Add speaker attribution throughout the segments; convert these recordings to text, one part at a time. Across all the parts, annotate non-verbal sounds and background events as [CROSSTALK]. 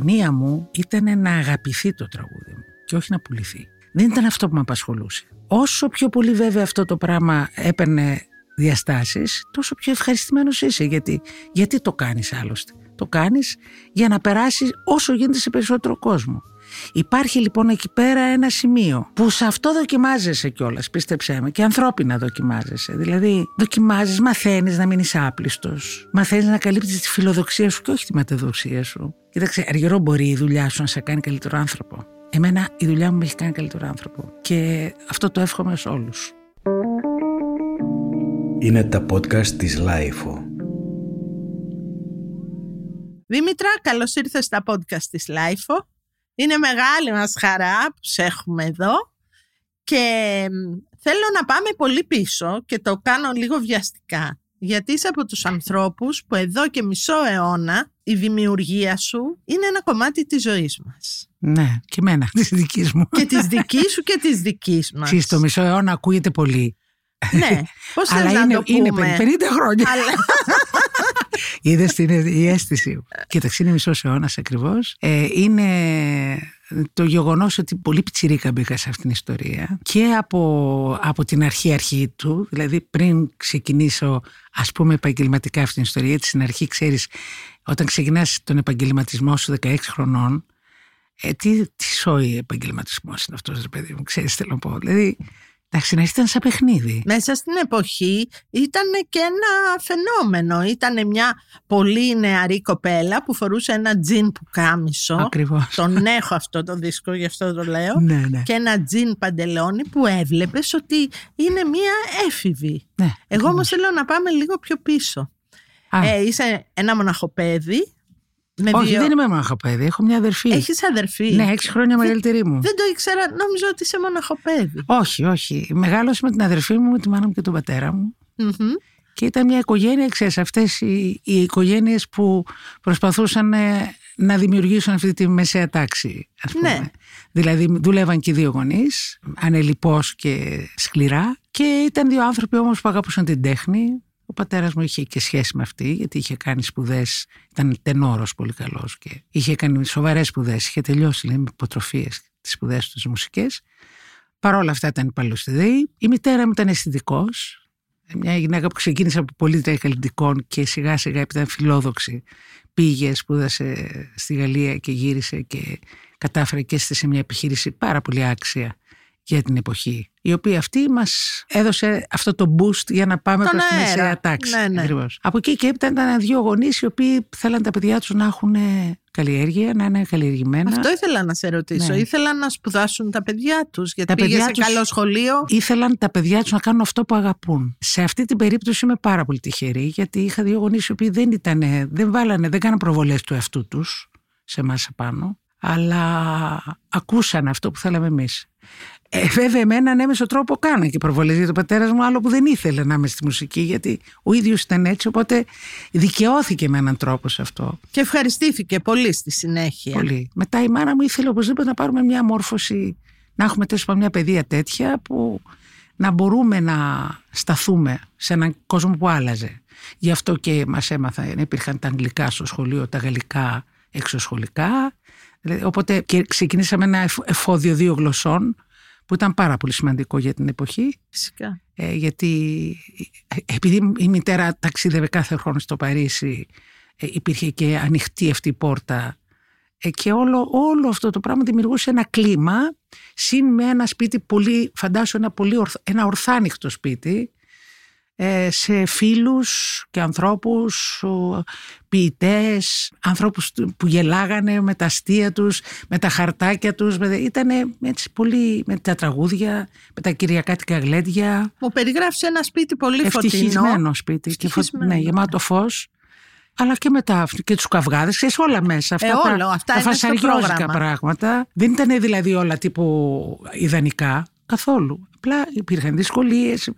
Speaker 1: αγωνία μου ήταν να αγαπηθεί το τραγούδι μου και όχι να πουληθεί. Δεν ήταν αυτό που με απασχολούσε. Όσο πιο πολύ βέβαια αυτό το πράγμα έπαιρνε διαστάσεις, τόσο πιο ευχαριστημένος είσαι. Γιατί, γιατί το κάνεις άλλωστε. Το κάνεις για να περάσει όσο γίνεται σε περισσότερο κόσμο. Υπάρχει λοιπόν εκεί πέρα ένα σημείο που σε αυτό δοκιμάζεσαι κιόλας, πίστεψέ με, και ανθρώπινα δοκιμάζεσαι. Δηλαδή, δοκιμάζεις, μαθαίνεις να μείνεις άπλιστος. Μαθαίνεις να καλύπτεις τη φιλοδοξία σου και όχι τη ματεδοξία σου. Κοίταξε, αργυρό μπορεί η δουλειά σου να σε κάνει καλύτερο άνθρωπο. Εμένα η δουλειά μου με έχει κάνει καλύτερο άνθρωπο. Και αυτό το εύχομαι σε όλους.
Speaker 2: Είναι τα podcast της LiFO.
Speaker 3: Δήμητρα, καλώς ήρθες στα podcast της LiFO. Είναι μεγάλη μας χαρά που σε έχουμε εδώ και θέλω να πάμε πολύ πίσω και το κάνω λίγο βιαστικά. Γιατί είσαι από τους ανθρώπους που εδώ και μισό αιώνα η δημιουργία σου είναι ένα κομμάτι της ζωής μας.
Speaker 1: Ναι, και εμένα, [LAUGHS] της δικής μου.
Speaker 3: Και της δικής σου και της δικής μας.
Speaker 1: Ξέρεις, το μισό αιώνα ακούγεται πολύ.
Speaker 3: Ναι, πώς [LAUGHS] θες
Speaker 1: Αλλά
Speaker 3: να
Speaker 1: είναι,
Speaker 3: το
Speaker 1: είναι
Speaker 3: πούμε;
Speaker 1: 50 χρόνια.
Speaker 3: Αλλά... [LAUGHS]
Speaker 1: Είδες την η αίσθηση. Κοίταξε, είναι μισός αιώνας ακριβώς. Ε, είναι το γεγονός ότι πολύ πιτσιρίκα μπήκα σε αυτήν την ιστορία και από, από την αρχή αρχή του, δηλαδή πριν ξεκινήσω ας πούμε επαγγελματικά αυτήν την ιστορία, γιατί στην αρχή ξέρεις όταν ξεκινάς τον επαγγελματισμό σου 16 χρονών ε, τι, τι σόι επαγγελματισμός είναι αυτός ρε παιδί μου, ξέρεις θέλω να πω. Δηλαδή, εντάξει, στην αρχή ήταν σαν παιχνίδι.
Speaker 3: Μέσα στην εποχή ήταν και ένα φαινόμενο. Ήταν μια πολύ νεαρή κοπέλα που φορούσε ένα τζιν που κάμισο.
Speaker 1: Ακριβώς.
Speaker 3: Τον έχω αυτό το δίσκο, γι' αυτό το λέω.
Speaker 1: Ναι, ναι.
Speaker 3: Και ένα τζιν παντελόνι που έβλεπες ότι είναι μια έφηβη.
Speaker 1: ναι
Speaker 3: Εγώ όμως θέλω να πάμε λίγο πιο πίσω.
Speaker 1: Α,
Speaker 3: Ε, είσαι ένα μοναχοπέδι. Με
Speaker 1: όχι,
Speaker 3: δύο...
Speaker 1: δεν είμαι μοναχοπέδι, έχω μια αδερφή.
Speaker 3: Έχεις αδερφή;
Speaker 1: Ναι, έξι χρόνια μεγαλύτερη μου.
Speaker 3: Δεν το ήξερα, νόμιζα ότι είσαι μοναχοπέδι.
Speaker 1: Όχι, όχι. Μεγάλωσε με την αδερφή μου, με τη μάνα μου και τον πατέρα μου.
Speaker 3: Μμμ.
Speaker 1: Και ήταν μια οικογένεια, ξέρεις, αυτές οι, οι οικογένειες που προσπαθούσαν ε, να δημιουργήσουν αυτή τη μεσαία τάξη, ας πούμε.
Speaker 3: Ναι.
Speaker 1: Δηλαδή δούλευαν και οι δύο γονείς, ανελιπώς και σκληρά. Και ήταν δύο άνθρωποι όμως που αγαπούσαν την τέχνη. Ο πατέρας μου είχε και σχέση με αυτή, γιατί είχε κάνει σπουδές, ήταν τενόρος πολύ καλός και είχε κάνει σοβαρές σπουδές, είχε τελειώσει λέει, με υποτροφίες τις σπουδές του τις μουσικές. Παρ' όλα αυτά ήταν υπαλλήλος στη ΔΕΗ. Η μητέρα μου ήταν αισθητικός, μια γυναίκα που ξεκίνησε από πολίτρια καλλιτικών και σιγά σιγά επειδή ήταν φιλόδοξη πήγε, σπούδασε στη Γαλλία και γύρισε και κατάφερε και έστησε μια επιχείρηση πάρα πολύ άξια για την εποχή η οποία αυτή μας έδωσε αυτό το boost για να πάμε
Speaker 3: Τον
Speaker 1: προς τη
Speaker 3: αέρα.
Speaker 1: μεσαία τάξη.
Speaker 3: Ναι, ναι.
Speaker 1: Ακριβώς. Από εκεί και έπειτα ήταν δύο γονείς οι οποίοι θέλαν τα παιδιά τους να έχουν καλλιέργεια, να είναι καλλιεργημένα.
Speaker 3: Αυτό ήθελα να σε ρωτήσω.
Speaker 1: Ναι.
Speaker 3: Ήθελα να σπουδάσουν τα παιδιά τους γιατί
Speaker 1: Τα
Speaker 3: πήγε
Speaker 1: παιδιά
Speaker 3: σε
Speaker 1: τους-
Speaker 3: καλό σχολείο.
Speaker 1: ήθελαν τα παιδιά τους να κάνουν αυτό που αγαπούν. Σε αυτή την περίπτωση είμαι πάρα πολύ τυχερή γιατί είχα δύο γονείς οι οποίοι δεν ήταν, δεν βάλανε, δεν κάναν προβολές του εαυτού τους σε εμάς απάνω, αλλά ακούσαν αυτό που θέλαμε εμείς. Ε, βέβαια, εμένα ανέμεσο τρόπο κάνα και προβολές γιατί ο πατέρας μου άλλο που δεν ήθελε να είμαι στη μουσική γιατί ο ίδιος ήταν έτσι οπότε δικαιώθηκε με έναν τρόπο σε αυτό.
Speaker 3: Και ευχαριστήθηκε πολύ στη συνέχεια.
Speaker 1: Πολύ. Μετά η μάνα μου ήθελε οπωσδήποτε να πάρουμε μια μόρφωση, να έχουμε τέλος πάντων μια παιδεία τέτοια που να μπορούμε να σταθούμε σε έναν κόσμο που άλλαζε. Γι' αυτό και μας έμαθα, υπήρχαν τα αγγλικά στο σχολείο, τα γαλλικά εξωσχολικά. Δηλαδή, Οπότε και ξεκινήσαμε ένα εφ- εφόδιο δύο γλωσσών που ήταν πάρα πολύ σημαντικό για την εποχή.
Speaker 3: Φυσικά.
Speaker 1: Ε, γιατί ε, επειδή η μητέρα ταξίδευε κάθε χρόνο στο Παρίσι ε, υπήρχε και ανοιχτή αυτή η πόρτα ε, και όλο, όλο αυτό το πράγμα δημιουργούσε ένα κλίμα συν με ένα σπίτι πολύ, φαντάσου ένα, πολύ ορθ, ένα ορθάνυχτο σπίτι ε, σε φίλους και ανθρώπους ο, ποιητές, ανθρώπους του- που γελάγανε με τα αστεία τους, με τα χαρτάκια τους. Ήταν έτσι πολύ με τα τραγούδια, με τα κυριακάτικα γλέντια.
Speaker 3: Μου περιγράφεις ένα σπίτι πολύ φωτεινό.
Speaker 1: Ευτυχισμένο σπίτι. Και φω...
Speaker 3: Ευτυχισμένο.
Speaker 1: Ναι, γεμάτο φως. Αλλά και μετά και τους καυγάδες, ξέρεις όλα μέσα. Αυτά
Speaker 3: Ε,
Speaker 1: τα,
Speaker 3: όλο, αυτά
Speaker 1: τα
Speaker 3: είναι στο
Speaker 1: φασαριόζικα
Speaker 3: πρόγραμμα.
Speaker 1: πράγματα. Δεν ήταν δηλαδή όλα τύπου ιδανικά. Καθόλου. Απλά υπήρχαν δυσκολίες.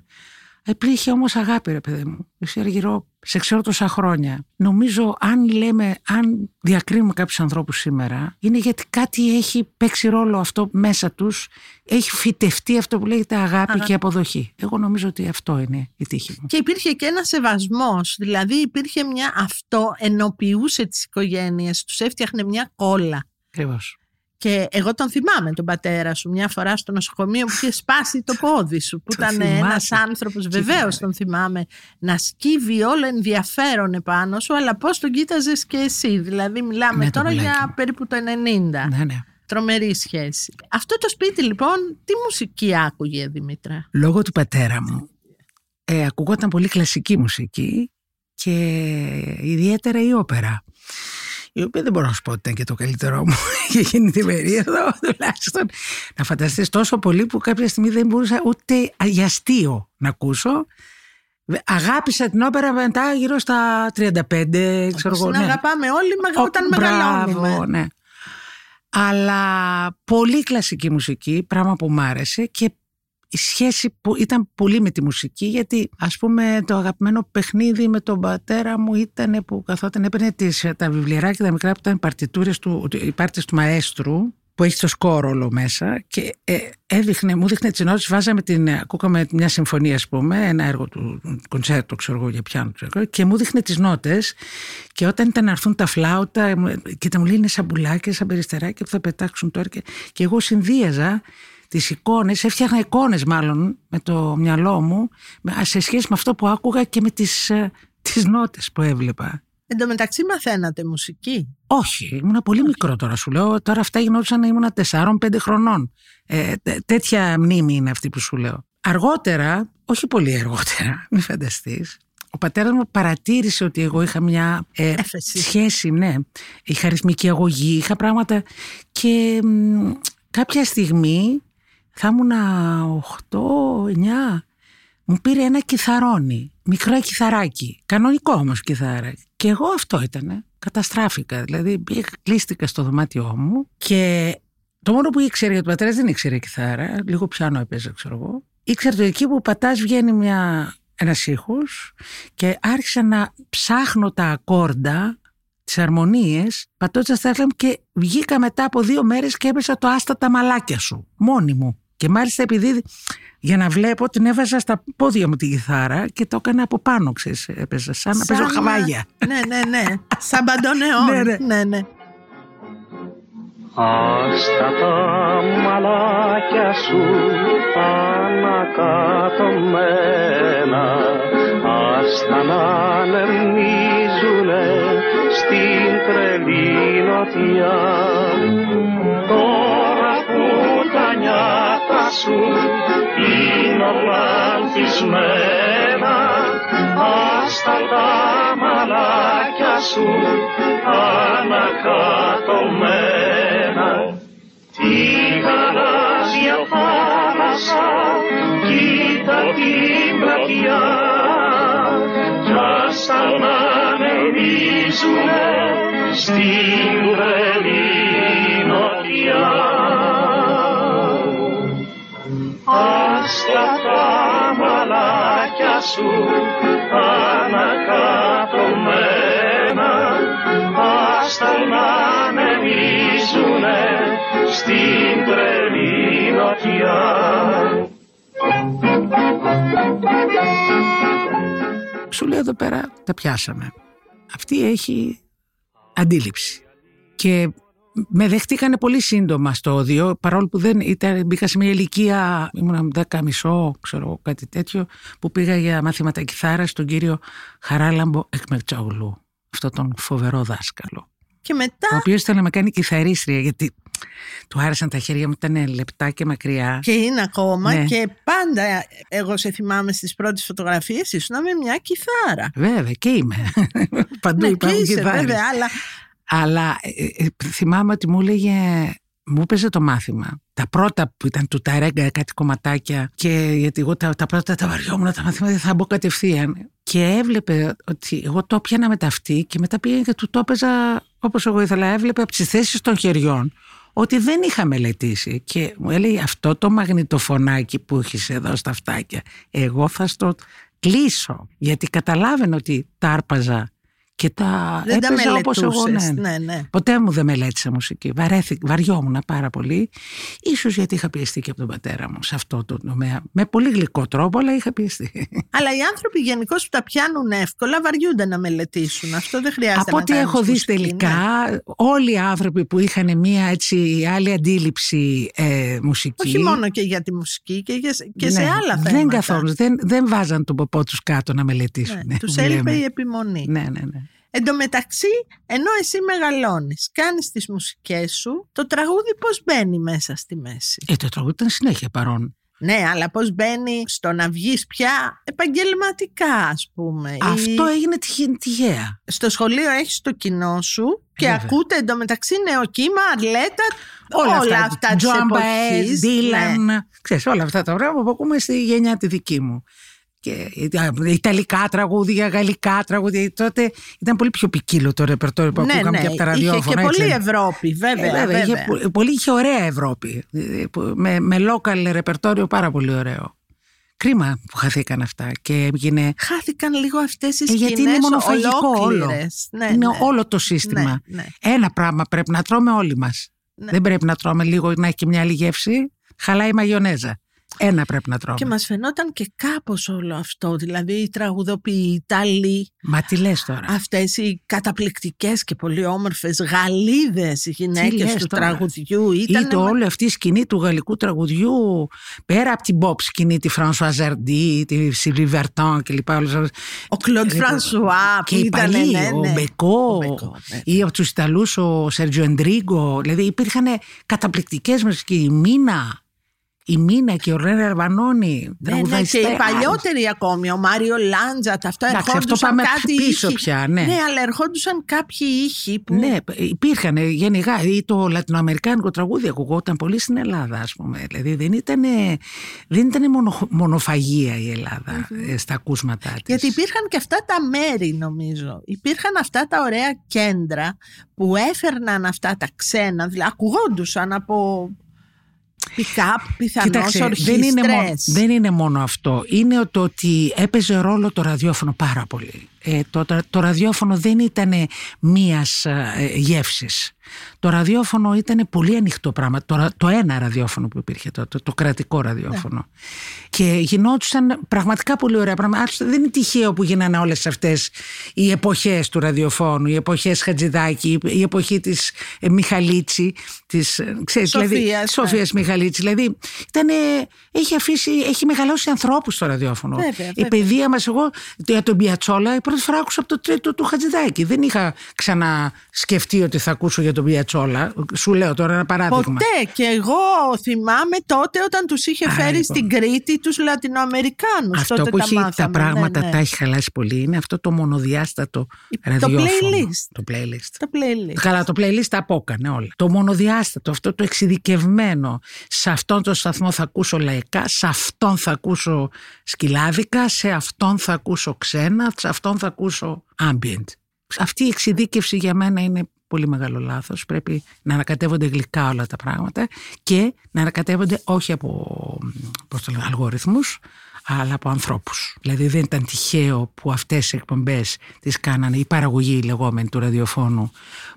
Speaker 1: Υπήρχε όμως αγάπη, ρε παιδί μου. Εσύ αργυρό, σε ξέρω τόσα χρόνια. Νομίζω, αν λέμε, αν διακρίνουμε κάποιους ανθρώπους σήμερα, είναι γιατί κάτι έχει παίξει ρόλο αυτό μέσα τους, έχει φυτευτεί αυτό που λέγεται αγάπη και αποδοχή. Εγώ νομίζω ότι αυτό είναι η τύχη μου.
Speaker 3: Και υπήρχε και ένας σεβασμός. Δηλαδή, υπήρχε μια αυτό, ενοποιούσε τι οικογένειε, τους έφτιαχνε μια κόλλα.
Speaker 1: Ακριβώς.
Speaker 3: Και εγώ τον θυμάμαι τον πατέρα σου μια φορά στο νοσοκομείο που είχε σπάσει το πόδι σου. Που
Speaker 1: Το
Speaker 3: ήταν
Speaker 1: θυμάσαι.
Speaker 3: ένας άνθρωπος, βεβαίως τον θυμάμαι, να σκύβει όλο ενδιαφέρον επάνω σου, αλλά πώς τον κοίταζες και εσύ. Δηλαδή, μιλάμε
Speaker 1: Ναι, το
Speaker 3: τώρα
Speaker 1: πουλάκι
Speaker 3: για
Speaker 1: μου.
Speaker 3: περίπου το 90.
Speaker 1: Ναι, ναι.
Speaker 3: Τρομερή σχέση. Αυτό το σπίτι λοιπόν, τι μουσική άκουγε Δημήτρα.
Speaker 1: Λόγω του πατέρα μου, ε, ακουγόταν πολύ κλασική μουσική και ιδιαίτερα η όπερα. Η οποία δεν μπορώ να σου πω ότι ήταν και το καλύτερό μου για εκείνη την περίοδο, τουλάχιστον. Να φανταστείς τόσο πολύ που κάποια στιγμή δεν μπορούσα ούτε για αστείο να ακούσω. Αγάπησα την όπερα μετά γύρω στα 35, ξέρω εγώ.
Speaker 3: Την
Speaker 1: ναι.
Speaker 3: αγαπάμε όλοι με-
Speaker 1: Ω,
Speaker 3: όταν
Speaker 1: μπράβο,
Speaker 3: μεγαλώνουμε.
Speaker 1: ναι. Αλλά πολύ κλασική μουσική, πράγμα που μ' άρεσε και η σχέση που ήταν πολύ με τη μουσική γιατί ας πούμε το αγαπημένο παιχνίδι με τον πατέρα μου ήταν που καθόταν έπαιρνε τις, τα βιβλιαράκια τα μικρά που ήταν παρτιτούρες του, οι πάρτες του μαέστρου που έχει το σκόρο όλο μέσα και ε, έδειχνε, μου δείχνε τις νότες, βάζαμε την, ακούγαμε μια συμφωνία ας πούμε, ένα έργο του κονσέρτο ξέρω εγώ για πιάνο ξέρω εγώ, και μου δείχνε τις νότες και όταν ήταν να έρθουν τα φλάουτα μου- και τα μου λέει είναι σαν μπουλάκια, σαν περιστεράκια που θα πετάξουν τώρα και, και εγώ συνδύαζα τις εικόνες, έφτιαχνα εικόνες μάλλον με το μυαλό μου με- σε σχέση με αυτό που άκουγα και με τις, ε, τις νότες που έβλεπα.
Speaker 3: Εν τω μεταξύ μαθαίνατε μουσική.
Speaker 1: Όχι, ήμουν πολύ μικρό τώρα σου λέω. Τώρα αυτά γινόντουσαν να ήμουν 4-5 χρονών. Ε, τέ- τέτοια μνήμη είναι αυτή που σου λέω. Αργότερα, όχι πολύ αργότερα, [LAUGHS] μην φανταστείς, ο πατέρας μου παρατήρησε ότι εγώ είχα μια ε,
Speaker 3: Έφεση.
Speaker 1: σχέση, ναι. Είχα ρυθμική αγωγή, είχα πράγματα και μ, κάποια στιγμή θα ήμουν 8-9 μου πήρε ένα κιθαρόνι, μικρό κιθαράκι, κανονικό όμως κιθαράκι. Και εγώ αυτό ήταν. Καταστράφηκα. Δηλαδή πήγα, κλείστηκα στο δωμάτιό μου και το μόνο που ήξερε για τον πατέρας δεν ήξερε κιθάρα, λίγο πιάνο έπαιζε ξέρω εγώ. Ήξερε ότι εκεί που πατάς βγαίνει μια, ένας ήχος και άρχισα να ψάχνω τα ακόρντα τις αρμονίες πατώντας τα έργα μου και βγήκα μετά από δύο μέρες και έπεσα το άστα τα μαλάκια σου μόνη μου και μάλιστα επειδή για να βλέπω την έβαζα στα πόδια μου τη κιθάρα και το έκανα από πάνω ξέρεις έπαιζα σαν να παίζω χαβάγια
Speaker 3: Ναι, ναι, ναι. Σαν παντονεόν.
Speaker 1: Ναι, ναι.
Speaker 3: ναι, ναι.
Speaker 4: Άστα τα μαλάκια σου ανακατωμένα Άστα να ανεμίζουνε στην τρελή νοτιά σου είναι όλα ανθισμένα Άστα τα μαλάκια σου ανακατωμένα Τη γαλάζια θάλασσα κοίτα την πλατιά κι άστα να ανεμίζουνε στην τρελή νοτιά. Άστα τα μαλάκια σου ανακατωμένα άστα να ανεμίζουνε στην τρελή νοτιά.
Speaker 1: σου λέω εδώ πέρα τα πιάσαμε αυτή έχει αντίληψη και με δεχτήκανε πολύ σύντομα στο όδιο παρόλο που δεν ήταν, μπήκα σε μια ηλικία ήμουν δέκα μισό ξέρω εγώ, κάτι τέτοιο που πήγα για μαθήματα κιθάρας στον κύριο Χαράλαμπο Εκμερτσόγλου αυτό τον φοβερό δάσκαλο
Speaker 3: Και μετά;
Speaker 1: Ο οποίος ήθελε να με κάνει κιθαρίστρια γιατί του άρεσαν τα χέρια μου, ήταν λεπτά και μακριά.
Speaker 3: και είναι ακόμα
Speaker 1: Ναι.
Speaker 3: και πάντα εγώ σε θυμάμαι στις πρώτες φωτογραφίες ήσουν με μια κιθάρα.
Speaker 1: Βέβαια και είμαι. Παντού
Speaker 3: Ναι, και
Speaker 1: υπάρχουν
Speaker 3: είσαι
Speaker 1: κιθάρες.
Speaker 3: βέβαια, αλλά
Speaker 1: Αλλά ε, ε, θυμάμαι ότι μου έλεγε, μου έπαιζε το μάθημα. Τα πρώτα που ήταν του Ταρέγκα, κάτι κομματάκια και γιατί εγώ τα, τα πρώτα τα βαριόμουν τα μαθήματα θα μπω κατευθείαν. Και έβλεπε ότι εγώ το πιάνα με τα αυτή και μετά πήγαινε και του το έπαιζα όπως εγώ ήθελα. Έβλεπε από τις θέσεις των χεριών ότι δεν είχα μελετήσει και μου έλεγε αυτό το μαγνητοφωνάκι που έχεις εδώ στα φτάκια εγώ θα στο κλείσω γιατί καταλάβαινε ότι τα άρπαζα και τα
Speaker 3: Δεν τα
Speaker 1: έπαιζα όπως εγώ
Speaker 3: μελετούσες.
Speaker 1: ναι.
Speaker 3: Ναι, ναι.
Speaker 1: Ποτέ μου δεν μελέτησα μουσική. Βαρέθη, βαριόμουν πάρα πολύ. Ίσως γιατί είχα πιεστεί και από τον πατέρα μου σε αυτό το τομέα. Με πολύ γλυκό τρόπο, αλλά είχα πιεστεί.
Speaker 3: Αλλά οι άνθρωποι γενικώς που τα πιάνουν εύκολα βαριούνται να μελετήσουν. Αυτό δεν χρειάζεται
Speaker 1: από
Speaker 3: να
Speaker 1: ό,τι
Speaker 3: κάνεις
Speaker 1: έχω δει
Speaker 3: μουσική,
Speaker 1: τελικά,
Speaker 3: ναι.
Speaker 1: όλοι οι άνθρωποι που είχαν μία έτσι άλλη αντίληψη ε, μουσική.
Speaker 3: Όχι μόνο και για τη μουσική και, για, και σε
Speaker 1: ναι,
Speaker 3: άλλα θέματα.
Speaker 1: Δεν καθόλου. Δεν, δεν βάζαν τον ποπό τους κάτω να μελετήσουν.
Speaker 3: Ναι, τους
Speaker 1: που
Speaker 3: έλειπε
Speaker 1: λέμε.
Speaker 3: η επιμονή.
Speaker 1: Ναι, ναι, ναι.
Speaker 3: Εν τω μεταξύ, ενώ εσύ μεγαλώνεις, κάνεις τις μουσικές σου, το τραγούδι πώς μπαίνει μέσα στη μέση;
Speaker 1: Ε, το τραγούδι ήταν συνέχεια παρόν.
Speaker 3: Ναι, αλλά πώς μπαίνει στο να βγεις πια επαγγελματικά, ας πούμε. Ή
Speaker 1: Αυτό έγινε τυχε- τυχαία.
Speaker 3: Στο σχολείο έχεις το κοινό σου και
Speaker 1: Βέβαια.
Speaker 3: ακούτε εντωμεταξύ νεοκύμα, αρλέτα, όλα, αυτά, αυτά της
Speaker 1: Τζοαν
Speaker 3: εποχής. Ναι.
Speaker 1: Ντίλαν, ξέρεις, όλα αυτά τα πράγματα που ακούμε στη γενιά τη δική μου. Και Ιταλικά τραγούδια, γαλλικά τραγούδια. Τότε ήταν πολύ πιο ποικίλο το ρεπερτόριο που
Speaker 3: Ναι,
Speaker 1: ακούγαμε
Speaker 3: ναι,
Speaker 1: και από τα
Speaker 3: είχε
Speaker 1: ραδιόφωνα.
Speaker 3: και πολύ
Speaker 1: έτσι.
Speaker 3: Ευρώπη, βέβαια.
Speaker 1: Ε, βέβαια,
Speaker 3: βέβαια.
Speaker 1: Είχε, πο- πολύ είχε ωραία Ευρώπη. Ε, που- Με, με local ρεπερτόριο πάρα πολύ ωραίο. Κρίμα που χαθήκαν αυτά και έγινε.
Speaker 3: Χάθηκαν λίγο αυτές οι
Speaker 1: Ε,
Speaker 3: σκηνές
Speaker 1: γιατί είναι μονοφαγικό όλο.
Speaker 3: ολόκληρες. Ναι,
Speaker 1: είναι
Speaker 3: ναι.
Speaker 1: όλο το σύστημα.
Speaker 3: Ναι, ναι.
Speaker 1: Ένα πράγμα πρέπει να τρώμε όλοι μας.
Speaker 3: Ναι.
Speaker 1: Δεν πρέπει να τρώμε λίγο να έχει και μια άλλη γεύση. Χαλάει η μαγιονέζα. Ένα πρέπει να τρώμε.
Speaker 3: Και μας φαινόταν και κάπως όλο αυτό, δηλαδή οι τραγουδοποιοί, οι Ιταλοί,
Speaker 1: Μα τι λες τώρα.
Speaker 3: αυτές οι καταπληκτικές και πολύ όμορφες Γαλλίδες γυναίκες
Speaker 1: λες
Speaker 3: του
Speaker 1: τώρα.
Speaker 3: τραγουδιού. Ήταν
Speaker 1: Είτε όλη αυτή η σκηνή του γαλλικού τραγουδιού, πέρα από την pop σκηνή, τη François Ζαρντί, τη Σιλβί Βερτόν κλπ. όλους αυτούς.
Speaker 3: ο Κλοντ
Speaker 1: Λοιπόν,
Speaker 3: Φρανσουά
Speaker 1: Και
Speaker 3: που
Speaker 1: οι
Speaker 3: ήταν,
Speaker 1: παλιοί,
Speaker 3: ναι,
Speaker 1: ο
Speaker 3: ναι.
Speaker 1: Μπεκό,
Speaker 3: Ο Μπεκό, ναι.
Speaker 1: ή από τους Ιταλούς ο Σέρτζιο Εντρίγκο. Δηλαδή υπήρχαν καταπληκτικές μουσικοί. Η Μίνα, η Μίνα και ο Ρένε Αρβανόνη.
Speaker 3: Ναι, ναι, και οι παλιότεροι ακόμη, ο Μάριο Λάντζατ, αυτό
Speaker 1: Εντάξει, αυτό
Speaker 3: ερχόντουσαν
Speaker 1: πάμε
Speaker 3: κάτι
Speaker 1: πίσω
Speaker 3: ήχοι.
Speaker 1: πια, ναι.
Speaker 3: ναι, αλλά ερχόντουσαν κάποιοι ήχοι που
Speaker 1: Ναι, υπήρχαν γενικά. Ή το λατινοαμερικάνικο τραγούδι ακουγόταν πολύ στην Ελλάδα, ας πούμε. Δηλαδή δεν ήταν, δεν ήτανε μονο, μονοφαγία η ελλαδα ε, στα ακούσματά της.
Speaker 3: Γιατί υπήρχαν και αυτά τα μέρη νομίζω. Υπήρχαν αυτά τα ωραία κέντρα που έφερναν αυτά τα ξένα, δηλαδή ακουγόντουσαν από pick-up, πιθανώς
Speaker 1: Κοίταξε, δεν είναι, μόνο,
Speaker 3: ορχήστρες.
Speaker 1: δεν είναι μόνο αυτό. Είναι το ότι έπαιζε ρόλο το ραδιόφωνο πάρα πολύ. Ε, το, το, το ραδιόφωνο δεν ήταν μίας ε, γεύσης. Το ραδιόφωνο ήταν πολύ ανοιχτό πράγμα. Το, ρα- το ένα ραδιόφωνο που υπήρχε τότε, το, το κρατικό ραδιόφωνο. Και γινόντουσαν πραγματικά πολύ ωραία πράγματα. Άκουσα, Δεν είναι τυχαίο που γίνανε όλες αυτές οι εποχές του ραδιοφώνου, οι εποχές Χατζηδάκη, η εποχή της ε, Μιχαλίτση, της, ε, ξέρεις, δηλαδή,
Speaker 3: Σοφίας, ναι.
Speaker 1: Σοφίας Μιχαλίτση. Δηλαδή, ήτανε, έχει αφήσει, έχει μεγαλώσει ανθρώπους στο ραδιόφωνο.
Speaker 3: Βέβαια,
Speaker 1: Η
Speaker 3: βέβαια.
Speaker 1: παιδεία μας, εγώ για τον Πιατσόλα, η πρώτη φορά άκουσα από το τρίτο του Χατζηδάκη. Δεν είχα ξανασκεφτεί ότι θα ακούσω για τον Πιατσόλα. Σου λέω τώρα ένα παράδειγμα.
Speaker 3: Ποτέ και εγώ θυμάμαι τότε όταν τους είχε
Speaker 1: Α,
Speaker 3: φέρει
Speaker 1: λοιπόν.
Speaker 3: στην Κρήτη τους Λατινοαμερικάνους.
Speaker 1: Αυτό
Speaker 3: τότε
Speaker 1: που
Speaker 3: τα
Speaker 1: έχει
Speaker 3: μάθαμε,
Speaker 1: τα πράγματα
Speaker 3: ναι, ναι.
Speaker 1: τα έχει χαλάσει πολύ είναι αυτό το μονοδιάστατο
Speaker 3: Το
Speaker 1: ραδιόφωνο.
Speaker 3: playlist.
Speaker 1: Το playlist.
Speaker 3: Το playlist.
Speaker 1: Καλά, το playlist τα απόκανε όλα. Το μονοδιάστατο, αυτό το εξειδικευμένο. Σε αυτόν τον σταθμό θα ακούσω λαϊκά, σε αυτόν θα ακούσω σκυλάδικα, σε αυτόν θα ακούσω ξένα, σε αυτόν θα ακούσω ambient. Αυτή η εξειδίκευση για μένα είναι πολύ μεγάλο λάθος. Πρέπει να ανακατεύονται γλυκά όλα τα πράγματα και να ανακατεύονται όχι από πώς το λένε, αλγοριθμούς, αλλά από ανθρώπους. Δηλαδή δεν ήταν τυχαίο που αυτές οι εκπομπές τις κάνανε η παραγωγή η λεγόμενη του ραδιοφώνου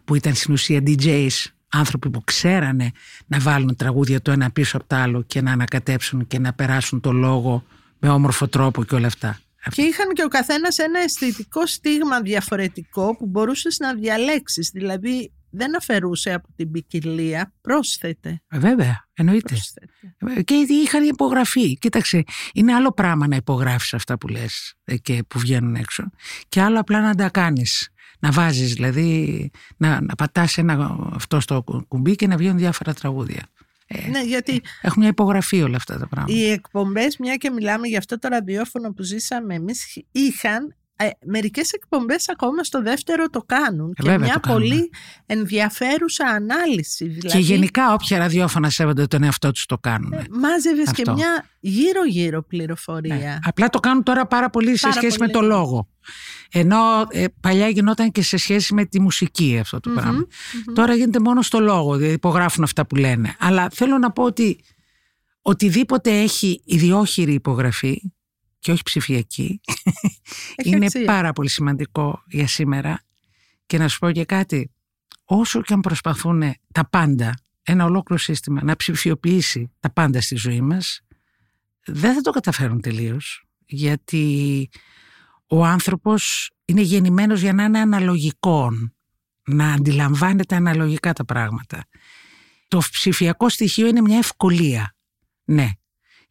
Speaker 1: που ήταν στην ουσία DJs άνθρωποι που ξέρανε να βάλουν τραγούδια το ένα πίσω από το άλλο και να ανακατέψουν και να περάσουν το λόγο με όμορφο τρόπο και όλα αυτά.
Speaker 3: Και είχαν και ο καθένας ένα αισθητικό στίγμα διαφορετικό που μπορούσες να διαλέξεις. Δηλαδή δεν αφαιρούσε από την ποικιλία, πρόσθετε.
Speaker 1: Ε, Βέβαια, εννοείται.
Speaker 3: πρόσθετε.
Speaker 1: Και είχαν υπογραφεί. Κοίταξε, είναι άλλο πράγμα να υπογράφεις αυτά που λες ε, και που βγαίνουν έξω και άλλο απλά να τα κάνεις. Να βάζεις δηλαδή, να, να πατάς ένα αυτό στο κουμπί και να βγαίνουν διάφορα τραγούδια. Ε,
Speaker 3: Ναι, γιατί
Speaker 1: Έχουν μια υπογραφή όλα αυτά τα πράγματα.
Speaker 3: οι εκπομπές, μια και μιλάμε για αυτό το ραδιόφωνο που ζήσαμε εμείς, είχαν ε, μερικές εκπομπές ακόμα στο δεύτερο το κάνουν
Speaker 1: Ε,
Speaker 3: και
Speaker 1: βέβαια
Speaker 3: μια
Speaker 1: το κάνουν.
Speaker 3: πολύ ενδιαφέρουσα ανάλυση. Δηλαδή,
Speaker 1: Και γενικά όποια ραδιόφωνα σέβονται τον εαυτό τους το κάνουν.
Speaker 3: ε, μάζευες και
Speaker 1: Αυτό.
Speaker 3: μια γύρω-γύρω πληροφορία.
Speaker 1: Ναι. Απλά το κάνουν τώρα πάρα πολύ σε
Speaker 3: Πάρα
Speaker 1: σχέση
Speaker 3: πολύ.
Speaker 1: με το λόγο. Ενώ ε, παλιά γινόταν και σε σχέση με τη μουσική αυτό το
Speaker 3: Μμμ,
Speaker 1: πράγμα.
Speaker 3: μμμ.
Speaker 1: Τώρα γίνεται μόνο στο λόγο, δηλαδή υπογράφουν αυτά που λένε. Αλλά θέλω να πω ότι οτιδήποτε έχει ιδιόχειρη υπογραφή και όχι ψηφιακή [LAUGHS]
Speaker 3: Έχει
Speaker 1: είναι
Speaker 3: αξία.
Speaker 1: πάρα πολύ σημαντικό για σήμερα. Και να σου πω και κάτι, όσο και αν προσπαθούν τα πάντα, ένα ολόκληρο σύστημα να ψηφιοποιήσει τα πάντα στη ζωή μας, δεν θα το καταφέρουν τελείως. Γιατί ο άνθρωπος είναι γεννημένος για να είναι αναλογικών, να αντιλαμβάνεται αναλογικά τα πράγματα. Το ψηφιακό στοιχείο είναι μια ευκολία. Ναι.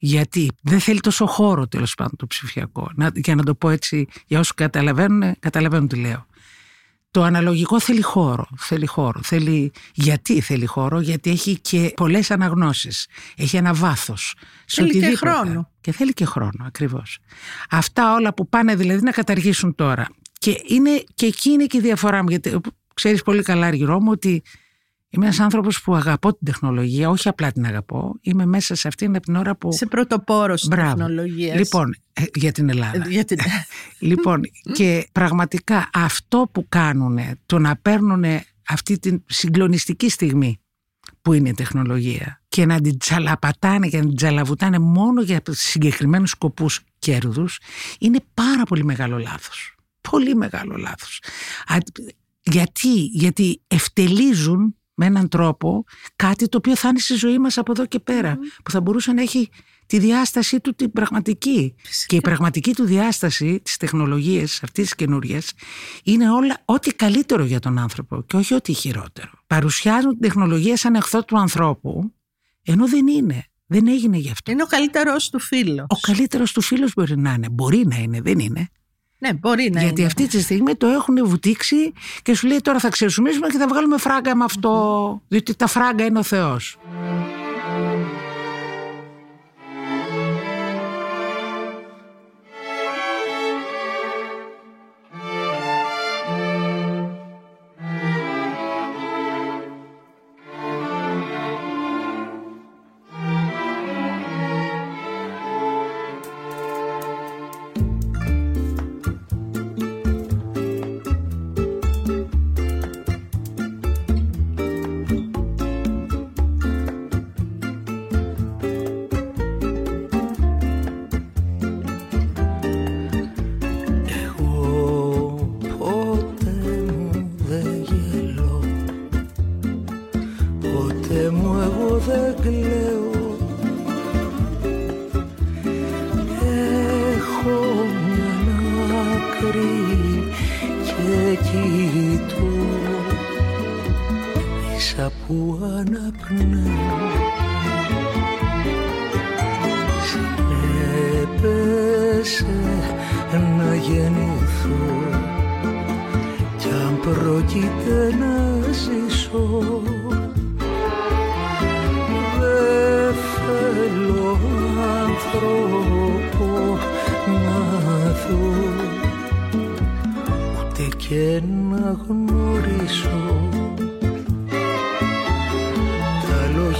Speaker 1: Γιατί; Δεν θέλει τόσο χώρο τέλος πάντων το ψηφιακό. Να, για να το πω έτσι, για όσους καταλαβαίνουν, καταλαβαίνουν τι λέω. Το αναλογικό θέλει χώρο. Θέλει χώρο. Θέλει... Γιατί θέλει χώρο, γιατί έχει και πολλές αναγνώσεις. Έχει ένα βάθος.
Speaker 3: Θέλει και χρόνο.
Speaker 1: Και θέλει και χρόνο, ακριβώς. Αυτά όλα που πάνε δηλαδή να καταργήσουν τώρα. Και, είναι, και εκεί είναι και η διαφορά μου. Γιατί ξέρεις πολύ καλά, Αργυρό μου, ότι είμαι ένας άνθρωπος που αγαπώ την τεχνολογία. Όχι απλά την αγαπώ. Είμαι μέσα σε αυτήν από την ώρα που.
Speaker 3: Σε πρωτοπόρο
Speaker 1: Μπράβο.
Speaker 3: τεχνολογία.
Speaker 1: Λοιπόν, ε, για την Ελλάδα.
Speaker 3: Για την... [LAUGHS]
Speaker 1: Λοιπόν, και πραγματικά αυτό που κάνουν, το να παίρνουν αυτή την συγκλονιστική στιγμή που είναι η τεχνολογία και να την τσαλαπατάνε και να την τσαλαβουτάνε μόνο για συγκεκριμένους σκοπούς κέρδους είναι πάρα πολύ μεγάλο λάθος. Πολύ μεγάλο λάθος. Α, Γιατί, γιατί ευτελίζουν με έναν τρόπο κάτι το οποίο θα είναι στη ζωή μας από εδώ και πέρα που θα μπορούσε να έχει τη διάστασή του την πραγματική. Και η πραγματική του διάσταση της τεχνολογίας αυτής της καινούριας είναι όλα ό,τι καλύτερο για τον άνθρωπο και όχι ό,τι χειρότερο. Παρουσιάζουν την τεχνολογία σαν εχθρό του ανθρώπου ενώ δεν είναι. Δεν έγινε γι' αυτό.
Speaker 3: Είναι ο καλύτερος του φίλος.
Speaker 1: Ο καλύτερος του φίλος μπορεί να είναι. Μπορεί να είναι, δεν είναι.
Speaker 3: Ναι, μπορεί να
Speaker 1: Γιατί
Speaker 3: είναι.
Speaker 1: αυτή τη στιγμή το έχουν βουτήξει και σου λέει τώρα θα ξεσουμίσουμε και θα βγάλουμε φράγκα με αυτό. Διότι τα φράγκα είναι ο Θεός.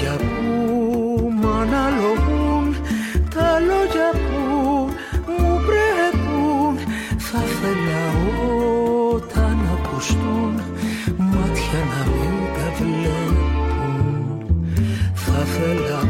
Speaker 2: Λόγια που μ' αναλογούν τα λόγια που μου πρέπουν θα θέλα όταν ακουστούν μάτια να μην τα βλέπουν. Θα θέλα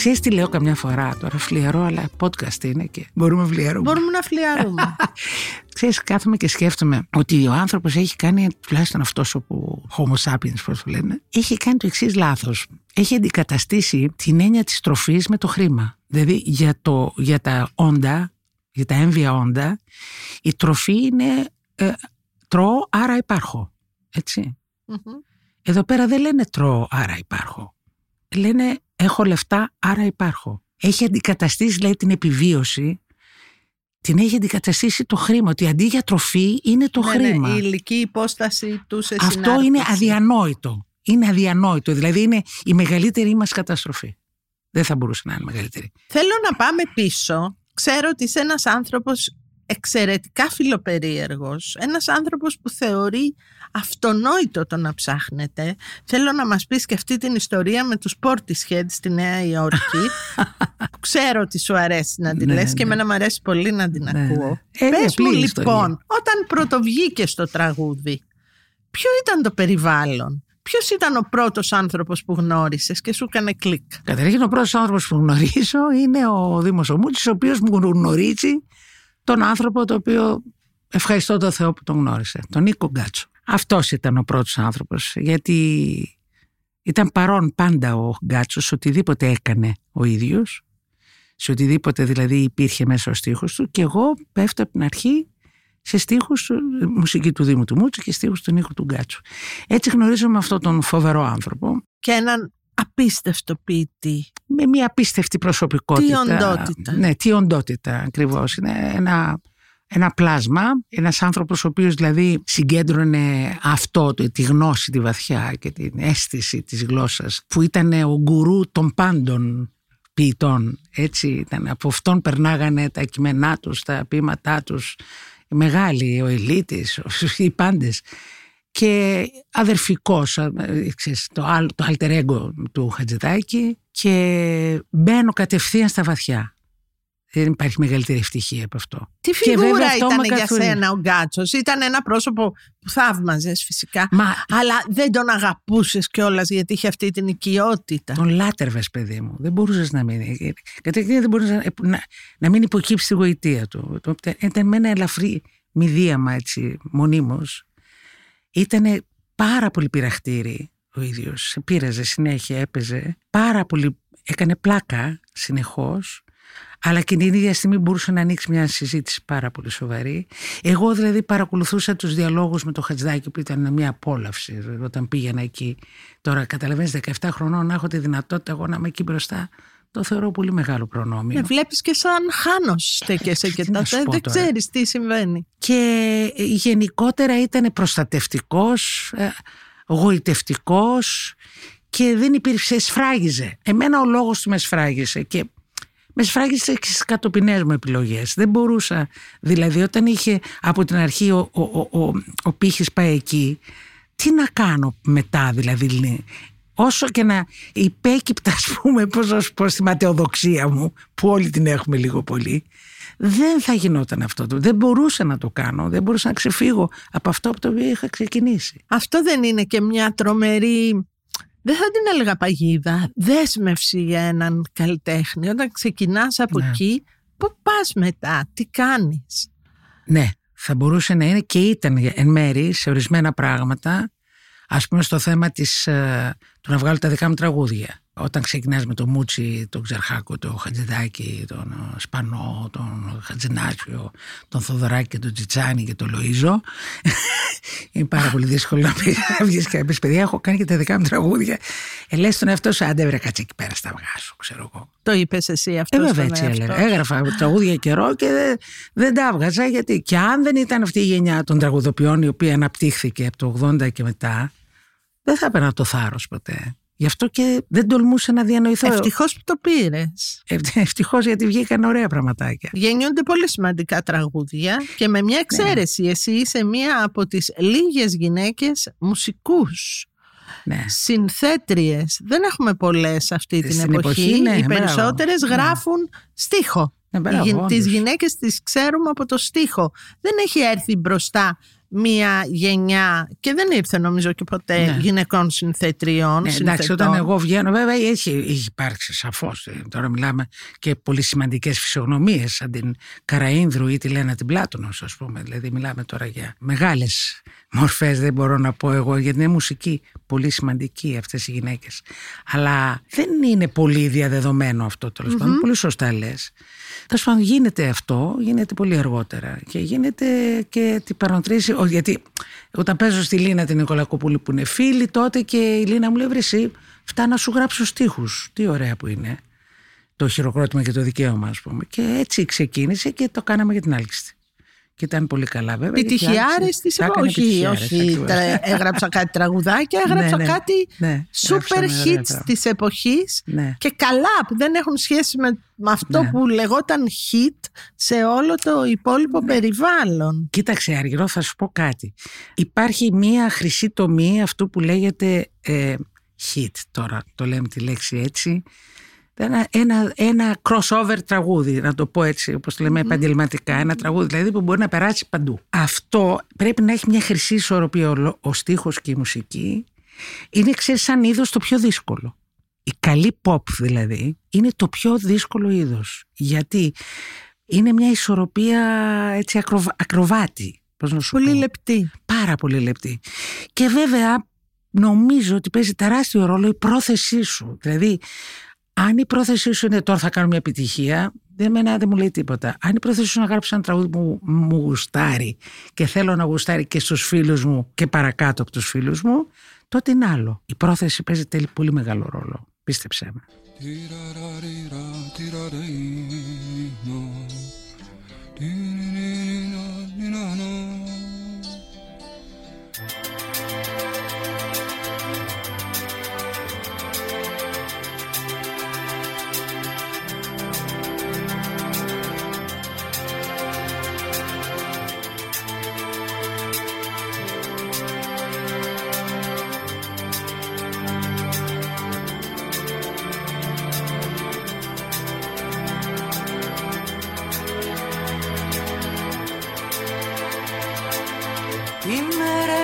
Speaker 1: Ξέρεις τι λέω καμιά φορά τώρα, φλιαρό, αλλά podcast είναι και μπορούμε φλιαρούμε.
Speaker 3: Μπορούμε να φλιαρούμε. [LAUGHS]
Speaker 1: Ξέρεις, κάθομαι και σκέφτομαι ότι ο άνθρωπος έχει κάνει, τουλάχιστον αυτός όπου Homo sapiens, πώς το λένε, έχει κάνει το εξής λάθος. Έχει αντικαταστήσει την έννοια της τροφής με το χρήμα. Δηλαδή για, το, για τα όντα, για τα έμβια όντα, η τροφή είναι ε, τρώω άρα υπάρχω. Έτσι.
Speaker 3: Μμμ.
Speaker 1: Εδώ πέρα δεν λένε τρώω άρα υπάρχω. Λένε έχω λεφτά άρα υπάρχω. έχει αντικαταστήσει δηλαδή την επιβίωση την έχει αντικαταστήσει το χρήμα. Ότι αντί για τροφή είναι το
Speaker 3: Ναι, ναι,
Speaker 1: χρήμα.
Speaker 3: η ηλική υπόσταση του σε
Speaker 1: Αυτό
Speaker 3: συνάρτηση.
Speaker 1: είναι αδιανόητο. Είναι αδιανόητο. Δηλαδή είναι η μεγαλύτερη μας καταστροφή. Δεν θα μπορούσε να είναι μεγαλύτερη.
Speaker 3: Θέλω να πάμε πίσω. Ξέρω ότι είσαι ένας άνθρωπος εξαιρετικά φιλοπερίεργος. Ένας άνθρωπος που θεωρεί αυτονόητο το να ψάχνετε. Θέλω να μας πεις και αυτή την ιστορία με τους Portishead στη Νέα Υόρκη. που [LAUGHS] ξέρω ότι σου αρέσει να την
Speaker 1: Ναι,
Speaker 3: λες και
Speaker 1: ναι.
Speaker 3: εμένα μου αρέσει πολύ να την
Speaker 1: Ναι,
Speaker 3: ακούω.
Speaker 1: ναι. Ε,
Speaker 3: Πες μου
Speaker 1: απλή
Speaker 3: λοιπόν,
Speaker 1: ιστορία.
Speaker 3: όταν πρωτοβγήκε στο τραγούδι, ποιο ήταν το περιβάλλον; Ποιος ήταν ο πρώτος άνθρωπος που γνώρισες και σου έκανε κλικ;
Speaker 1: Καταρχήν ο πρώτος άνθρωπος που γνωρίζω είναι ο Δήμος Ομούτσης, ο οποίος μου γνωρίζει τον άνθρωπο το οποίο ευχαριστώ τον Θεό που τον γνώρισε, τον Νίκο Γκάτσο. Αυτός ήταν ο πρώτος άνθρωπος, γιατί ήταν παρόν πάντα ο Γκάτσος, οτιδήποτε έκανε ο ίδιος, σε οτιδήποτε δηλαδή υπήρχε μέσα ο στίχος του και εγώ πέφτω από την αρχή σε στίχους, ε, μουσική του Δήμου του Μούτση και στίχους του Νίκου του Γκάτσου. Έτσι γνωρίζομαι αυτόν τον φοβερό άνθρωπο
Speaker 3: Και έναν απίστευτο ποιητή.
Speaker 1: με μια απίστευτη προσωπικότητα.
Speaker 3: Τι οντότητα.
Speaker 1: Ναι, τι οντότητα ακριβώς. Είναι ένα, ένα πλάσμα, ένας άνθρωπος ο οποίος δηλαδή συγκέντρωνε αυτό, το- τη γνώση, τη βαθιά και την αίσθηση της γλώσσας που ήταν ο γκουρού των πάντων ποιητών. Έτσι ήταν. Από αυτόν περνάγανε τα κείμενά τους, τα ποίηματά τους, οι μεγάλοι, ο Ελίτης, ο- οι πάντες και αδερφικός, ε, ξέρεις, το, άλλο- το alter ego του Χατζηδάκη και μπαίνω κατευθείαν στα βαθιά. Δεν υπάρχει μεγαλύτερη ευτυχία από αυτό.
Speaker 3: Τι
Speaker 1: Και
Speaker 3: φιγούρα
Speaker 1: βέβαια αυτό
Speaker 3: ήταν
Speaker 1: με
Speaker 3: για
Speaker 1: καθορίζει.
Speaker 3: σένα ο Γκάτσος; Ήταν ένα πρόσωπο που θαύμαζες φυσικά.
Speaker 1: Μα
Speaker 3: Αλλά δεν τον αγαπούσες κιόλας γιατί είχε αυτή την οικειότητα.
Speaker 1: τον λάτρευες παιδί μου. Δεν μπορούσες να μην. Καταρχήν δεν μπορούσες να, να, να μην υποκύψεις τη γοητεία του. Το- Ήταν με ένα ελαφρύ μηδίαμα έτσι μονίμως. Ήταν πάρα πολύ πειραχτήρι ο ίδιος. Σε πείραζε συνέχεια, έπαιζε. Πάρα πολύ, έκανε πλάκα συνεχώς. Αλλά και την ίδια στιγμή μπορούσε να ανοίξει μια συζήτηση πάρα πολύ σοβαρή. Εγώ δηλαδή παρακολουθούσα τους διαλόγους με το Χατζηδάκη που ήταν μια απόλαυση όταν πήγαινα εκεί. Τώρα καταλαβαίνεις 17 χρονών να έχω τη δυνατότητα εγώ να είμαι εκεί μπροστά. Το θεωρώ πολύ μεγάλο προνόμιο.
Speaker 3: Με βλέπεις και σαν χάνος στέκεσαι και
Speaker 1: Τι να σου
Speaker 3: τότε.
Speaker 1: πω
Speaker 3: Δεν
Speaker 1: τώρα.
Speaker 3: ξέρεις τι συμβαίνει.
Speaker 1: και γενικότερα ήταν προστατευτικός, ε, γοητευτικός και δεν υπήρξε, σφράγιζε. Εμένα ο λόγος του με σφράγιζε και με σφράγιζε και στις κατοπινές μου επιλογές. Δεν μπορούσα, δηλαδή όταν είχε από την αρχή ο, ο, ο, ο, ο πύχης πάει εκεί, τι να κάνω μετά δηλαδή. Όσο και να υπέκυπτα ας πούμε πώς να σου πω στη ματαιοδοξία μου που όλοι την έχουμε λίγο πολύ δεν θα γινόταν αυτό. το- Δεν μπορούσα να το κάνω. Δεν μπορούσα να ξεφύγω από αυτό από το οποίο είχα ξεκινήσει.
Speaker 3: Αυτό δεν είναι και μια τρομερή, δεν θα την έλεγα παγίδα, δέσμευση για έναν καλλιτέχνη. Όταν ξεκινάς από
Speaker 1: Ναι.
Speaker 3: εκεί, πού πας μετά, τι κάνεις;
Speaker 1: Ναι, θα μπορούσε να είναι και ήταν εν μέρη σε ορισμένα πράγματα, ας πούμε στο θέμα της, ε, του να βγάλω τα δικά μου τραγούδια. Όταν ξεκινάς με το Μούτσι, τον Ξερχάκο, τον Χατζηδάκη, τον ε, Σπανό, τον Χατζηνάτσιο, τον Θοδωράκη και τον Τσιτσάνη και τον Λοΐζο, [LAUGHS] είναι πάρα πολύ δύσκολο να πεις, να βγεις και να πεις παιδιά έχω κάνει και τα δικά μου τραγούδια. Ε, λες τον εαυτό σου, άντε βρε κάτσε εκεί πέρα στα αυγά σου, ξέρω εγώ.
Speaker 3: Το είπες εσύ αυτό
Speaker 1: Ε, βέβαια
Speaker 3: στον
Speaker 1: έτσι
Speaker 3: εαυτό
Speaker 1: έλεγα.
Speaker 3: σου.
Speaker 1: Έγραφα τραγούδια καιρό και δεν, δεν τα έβγαζα γιατί και αν δεν ήταν αυτή η γενιά των τραγουδοποιών η οποία αναπτύχθηκε από το 80 και μετά, δεν θα έπαιρνα το θάρρος ποτέ. Γι' αυτό και δεν τολμούσα να διανοηθώ.
Speaker 3: Ευτυχώς που το πήρες.
Speaker 1: Ευτυχώς γιατί βγήκαν ωραία πραγματάκια.
Speaker 3: Γεννιούνται πολύ σημαντικά τραγούδια και με μια εξαίρεση. Εσύ είσαι μία από τις λίγες γυναίκες μουσικούς.
Speaker 1: Ναι.
Speaker 3: Συνθέτριες. Δεν έχουμε πολλές αυτή την
Speaker 1: Στην
Speaker 3: εποχή.
Speaker 1: εποχή, ναι,
Speaker 3: Οι
Speaker 1: μπράβο.
Speaker 3: περισσότερες
Speaker 1: Ναι.
Speaker 3: γράφουν στίχο.
Speaker 1: Ναι, μπράβο,
Speaker 3: Οι γυ-
Speaker 1: όντως.
Speaker 3: τις γυναίκες τις ξέρουμε από το στίχο. Δεν έχει έρθει μπροστά μία γενιά και δεν ήρθε νομίζω και ποτέ
Speaker 1: Ναι.
Speaker 3: γυναικών συνθετριών.
Speaker 1: Ναι, εντάξει,
Speaker 3: συνθετών.
Speaker 1: όταν εγώ βγαίνω, βέβαια έχει, έχει υπάρξει σαφώς. Τώρα μιλάμε και πολύ σημαντικές φυσιογνωμίες, σαν την Καραΐνδρου ή τη Λένα την Πλάτωνος, ας πούμε. Δηλαδή, μιλάμε τώρα για μεγάλες μορφές, δεν μπορώ να πω εγώ, γιατί είναι μουσική πολύ σημαντική αυτές οι γυναίκες. Αλλά δεν είναι πολύ διαδεδομένο αυτό τέλος πάντων. Πολύ σωστά λες. Τέλος πάντων, γίνεται αυτό, γίνεται πολύ αργότερα. Και γίνεται και την παροντρήσει. ο- Γιατί όταν παίζω στη Λίνα την Νικολακοπούλη που είναι φίλη, τότε και η Λίνα μου λέει: Βρε, εσύ, φτάνει να σου γράψω στίχους Τι ωραία που είναι. το χειροκρότημα και το δικαίωμα ας πούμε. Και έτσι ξεκίνησε και το κάναμε για την άλκηστη. Και ήταν πολύ καλά βέβαια. γιατί
Speaker 3: Επιτυχιάρες
Speaker 1: άλυξη-
Speaker 3: της
Speaker 1: τα έκανε
Speaker 3: όχι,
Speaker 1: επιτυχιάρες,
Speaker 3: όχι.
Speaker 1: ακριβώς.
Speaker 3: τα- έγραψα κάτι τραγουδάκια, [LAUGHS] έγραψα
Speaker 1: Ναι, ναι,
Speaker 3: κάτι
Speaker 1: ναι,
Speaker 3: super
Speaker 1: γράψαμε ωραία
Speaker 3: hits
Speaker 1: πράγματα.
Speaker 3: της εποχής
Speaker 1: Ναι.
Speaker 3: και καλά που δεν έχουν σχέση με, με αυτό
Speaker 1: Ναι.
Speaker 3: που λεγόταν hit σε όλο το υπόλοιπο περιβάλλον.
Speaker 1: Κοίταξε Αργυρό θα σου πω κάτι. Υπάρχει μία χρυσή τομή αυτού που λέγεται ε, hit τώρα, το λέμε τη λέξη έτσι. Ένα, ένα, ένα crossover τραγούδι, να το πω έτσι όπως το λέμε επαγγελματικά, ένα τραγούδι δηλαδή που μπορεί να περάσει παντού. Αυτό πρέπει να έχει μια χρυσή ισορροπία ο, λο- ο στίχος και η μουσική. Είναι ξέρεις σαν είδος το πιο δύσκολο. Η καλή pop δηλαδή είναι το πιο δύσκολο είδος. Γιατί είναι μια ισορροπία έτσι ακροβα- ακροβάτη. Πώς να σου
Speaker 3: Πολύ
Speaker 1: πω.
Speaker 3: λεπτή.
Speaker 1: Πάρα πολύ λεπτή. Και βέβαια νομίζω ότι παίζει τεράστιο ρόλο η πρόθεσή σου. Δηλαδή, αν η πρόθεσή σου είναι τώρα θα κάνω μια επιτυχία, δεν, μένα δεν μου λέει τίποτα. Αν η πρόθεσή σου είναι να γράψεις ένα τραγούδι που μου γουστάρει και θέλω να γουστάρει και στους φίλους μου και παρακάτω από τους φίλους μου, τότε είναι άλλο. Η πρόθεση παίζει τελ- πολύ μεγάλο ρόλο. Πίστεψέ με.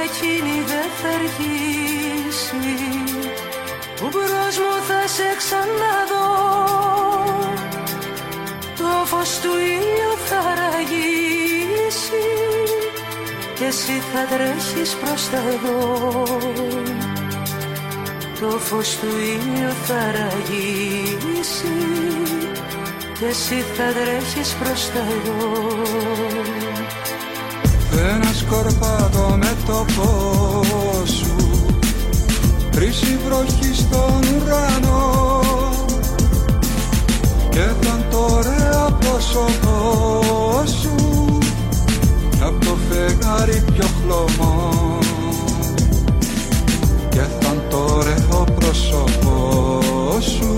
Speaker 2: Εκείνη δεν θα αργήσει. Που μπρος μου θα σε ξαναδώ. Το φως του ήλιου θα ραγίσει. Και εσύ θα τρέχεις προς τα εδώ Το φως του ήλιου θα ραγίσει. Και εσύ θα τρέχεις προς τα εδώ
Speaker 5: Ένα σκορπάτο με το φως σου. Χρύση βροχή στον ουρανό. Και ήταν το ωραίο πρόσωπό σου. Απ' το φεγγάρι πιο χλωμό. Και ήταν το ωραίο πρόσωπός σου.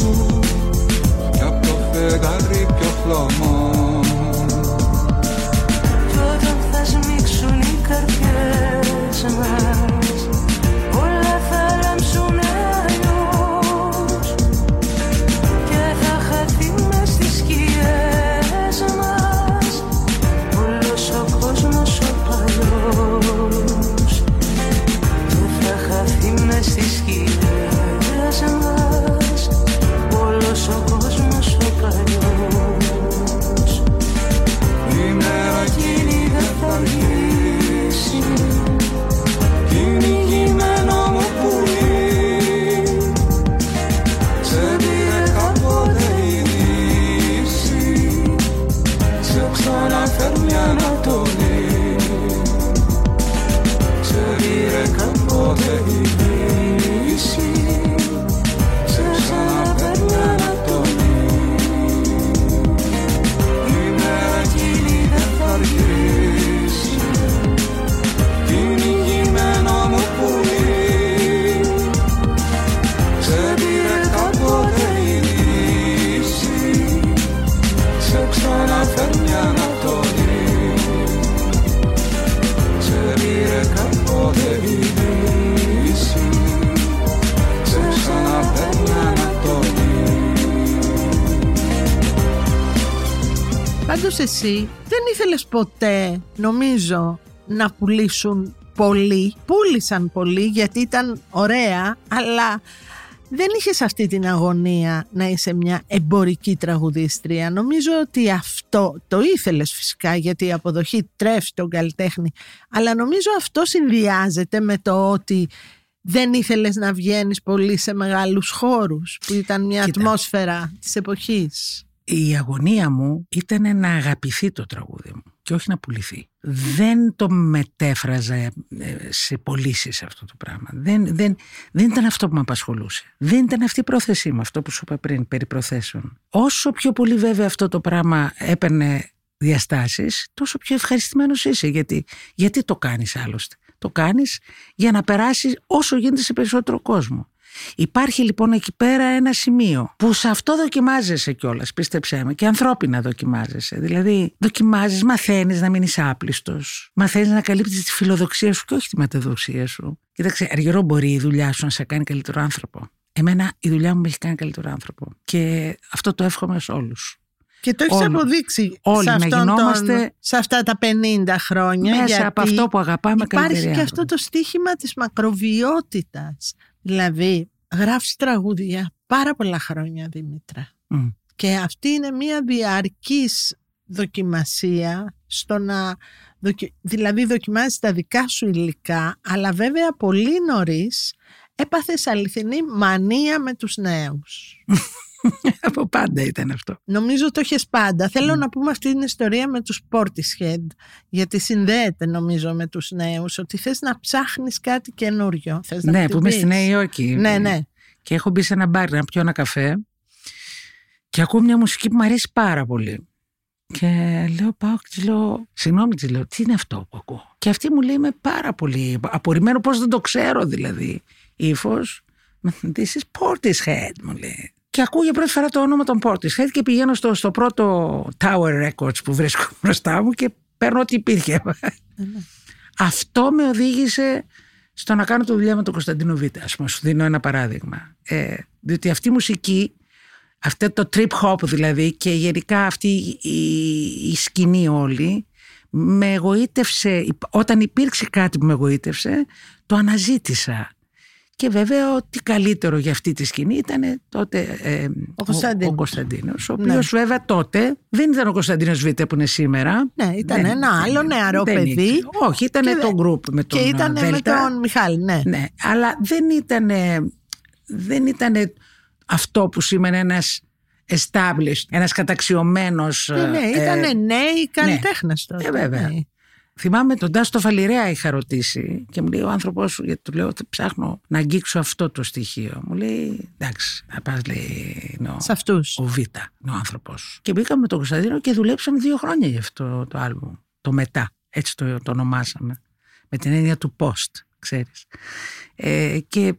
Speaker 5: Απ' το φεγγάρι πιο χλωμό karkeşime
Speaker 3: Πάντως εσύ δεν ήθελες ποτέ, νομίζω, να πουλήσουν πολύ. Πούλησαν πολύ γιατί ήταν ωραία, αλλά δεν είχες αυτή την αγωνία να είσαι μια εμπορική τραγουδίστρια. Νομίζω ότι αυτό το ήθελες φυσικά γιατί η αποδοχή τρέφει τον καλλιτέχνη. Αλλά νομίζω αυτό συνδυάζεται με το ότι δεν ήθελες να βγαίνεις πολύ σε μεγάλους χώρους που ήταν μια
Speaker 1: Κοίτα.
Speaker 3: ατμόσφαιρα της εποχής.
Speaker 1: Η αγωνία μου ήταν να αγαπηθεί το τραγούδι μου. και όχι να πουληθεί. Δεν το μετέφραζα ε, σε πωλήσεις αυτό το πράγμα. Δεν, δεν, δεν ήταν αυτό που με απασχολούσε. Δεν ήταν αυτή η πρόθεσή μου, αυτό που σου είπα πριν, περί προθέσεων. Όσο πιο πολύ βέβαια αυτό το πράγμα έπαιρνε διαστάσεις, τόσο πιο ευχαριστημένος είσαι. Γιατί, γιατί το κάνεις άλλωστε. Το κάνεις για να περάσει όσο γίνεται σε περισσότερο κόσμο. Υπάρχει λοιπόν εκεί πέρα ένα σημείο που σε αυτό δοκιμάζεσαι κιόλας, πίστεψέ με, και ανθρώπινα δοκιμάζεσαι. Δηλαδή, δοκιμάζεις, μαθαίνεις να μείνεις άπλιστος, μαθαίνεις να καλύπτεις τη φιλοδοξία σου και όχι τη μεταδοξία σου. Κοίταξε, αργυρό μπορεί η δουλειά σου να σε κάνει καλύτερο άνθρωπο. Εμένα η δουλειά μου με έχει κάνει καλύτερο άνθρωπο. Και αυτό το εύχομαι σε όλους.
Speaker 3: Και το έχεις
Speaker 1: Όλοι.
Speaker 3: αποδείξει
Speaker 1: Όλοι
Speaker 3: σε,
Speaker 1: να
Speaker 3: αυτόν
Speaker 1: γινόμαστε
Speaker 3: τον, σε αυτά τα 50 χρόνια.
Speaker 1: Μέσα
Speaker 3: γιατί
Speaker 1: από αυτό που αγαπάμε
Speaker 3: Υπάρχει
Speaker 1: καλύτεροι
Speaker 3: και αυτό
Speaker 1: άνθρωποι.
Speaker 3: το στίχημα της μακροβιότητας. Δηλαδή, γράφεις τραγούδια πάρα πολλά χρόνια, Δήμητρα.
Speaker 1: Μμ.
Speaker 3: Και αυτή είναι μια διαρκής δοκιμασία στο να... δοκι- Δηλαδή δοκιμάζεις τα δικά σου υλικά, αλλά βέβαια πολύ νωρίς έπαθες αληθινή μανία με τους νέους. [LAUGHS] [LAUGHS]
Speaker 1: Από πάντα ήταν αυτό.
Speaker 3: Νομίζω το έχεις πάντα. Θέλω να πούμε αυτή την ιστορία με τους Portishead, γιατί συνδέεται νομίζω με τους νέους, ότι θες να ψάχνεις κάτι καινούριο. Θες να
Speaker 1: ναι,
Speaker 3: μου
Speaker 1: που
Speaker 3: την
Speaker 1: είμαι στη
Speaker 3: πεις.
Speaker 1: Νέα Υόρκη.
Speaker 3: Ναι, ναι.
Speaker 1: Και έχω μπει σε ένα μπαρ να πιω ένα καφέ και ακούω μια μουσική που μου αρέσει πάρα πολύ. Και λέω, πάω και της λέω, συγγνώμη, της λέω, τι είναι αυτό που ακούω; Και αυτή μου λέει, είμαι πάρα πολύ απορριμμένο, πώς δεν το ξέρω δηλαδή. Ύφος, this is Portishead, μου λέει. Και ακούω για πρώτη φορά το όνομα των Portishead και πηγαίνω στο, στο πρώτο Tower Records που βρίσκω [LAUGHS] μπροστά μου και παίρνω ό,τι υπήρχε. Αυτό με οδήγησε στο να κάνω τη δουλειά με τον Κωνσταντίνο Β. Ας πούμε, σου δίνω ένα παράδειγμα. Ε, διότι αυτή η μουσική, αυτό το trip hop δηλαδή και γενικά αυτή η, η σκηνή όλη με εγωίτευσε, όταν υπήρξε κάτι που με εγωίτευσε, το αναζήτησα. Και βέβαια ότι καλύτερο για αυτή τη σκηνή ήταν τότε ε,
Speaker 3: Ο Κωνσταντίνος.
Speaker 1: ο, Κωνσταντίνος, ο
Speaker 3: Ναι.
Speaker 1: οποίος βέβαια τότε δεν ήταν ο Κωνσταντίνος Β που είναι σήμερα.
Speaker 3: Ναι, ήταν
Speaker 1: Δεν-
Speaker 3: ένα άλλο νεαρό
Speaker 1: δεν
Speaker 3: παιδί.
Speaker 1: ήξερε. Όχι, ήταν
Speaker 3: Και
Speaker 1: το
Speaker 3: δε-
Speaker 1: γκρουπ με τον
Speaker 3: Και ήταν με
Speaker 1: Δέλτα.
Speaker 3: τον Μιχάλη, ναι.
Speaker 1: Ναι, αλλά δεν ήταν, δεν ήταν αυτό που σήμαινε ένας established, ένας καταξιωμένος.
Speaker 3: Ναι, ναι,
Speaker 1: ε,
Speaker 3: ήταν νέοι καλλιτέχνες τότε.
Speaker 1: Ε, βέβαια.
Speaker 3: Ναι.
Speaker 1: Θυμάμαι τον Τάστο Φαλιρέα είχα ρωτήσει και μου λέει ο άνθρωπος σου, γιατί του λέω ότι ψάχνω να αγγίξω αυτό το στοιχείο. Μου λέει εντάξει, θα πας λέει είναι ο,
Speaker 3: Σε αυτούς.
Speaker 1: ο Β, είναι ο άνθρωπος. Και μπήκαμε με τον Κωνσταντίνο και δουλέψαμε δύο χρόνια γι' αυτό το άλμπουμ. Το μετά, έτσι το, το ονομάσαμε. Με την έννοια του post, ξέρεις. Ε, και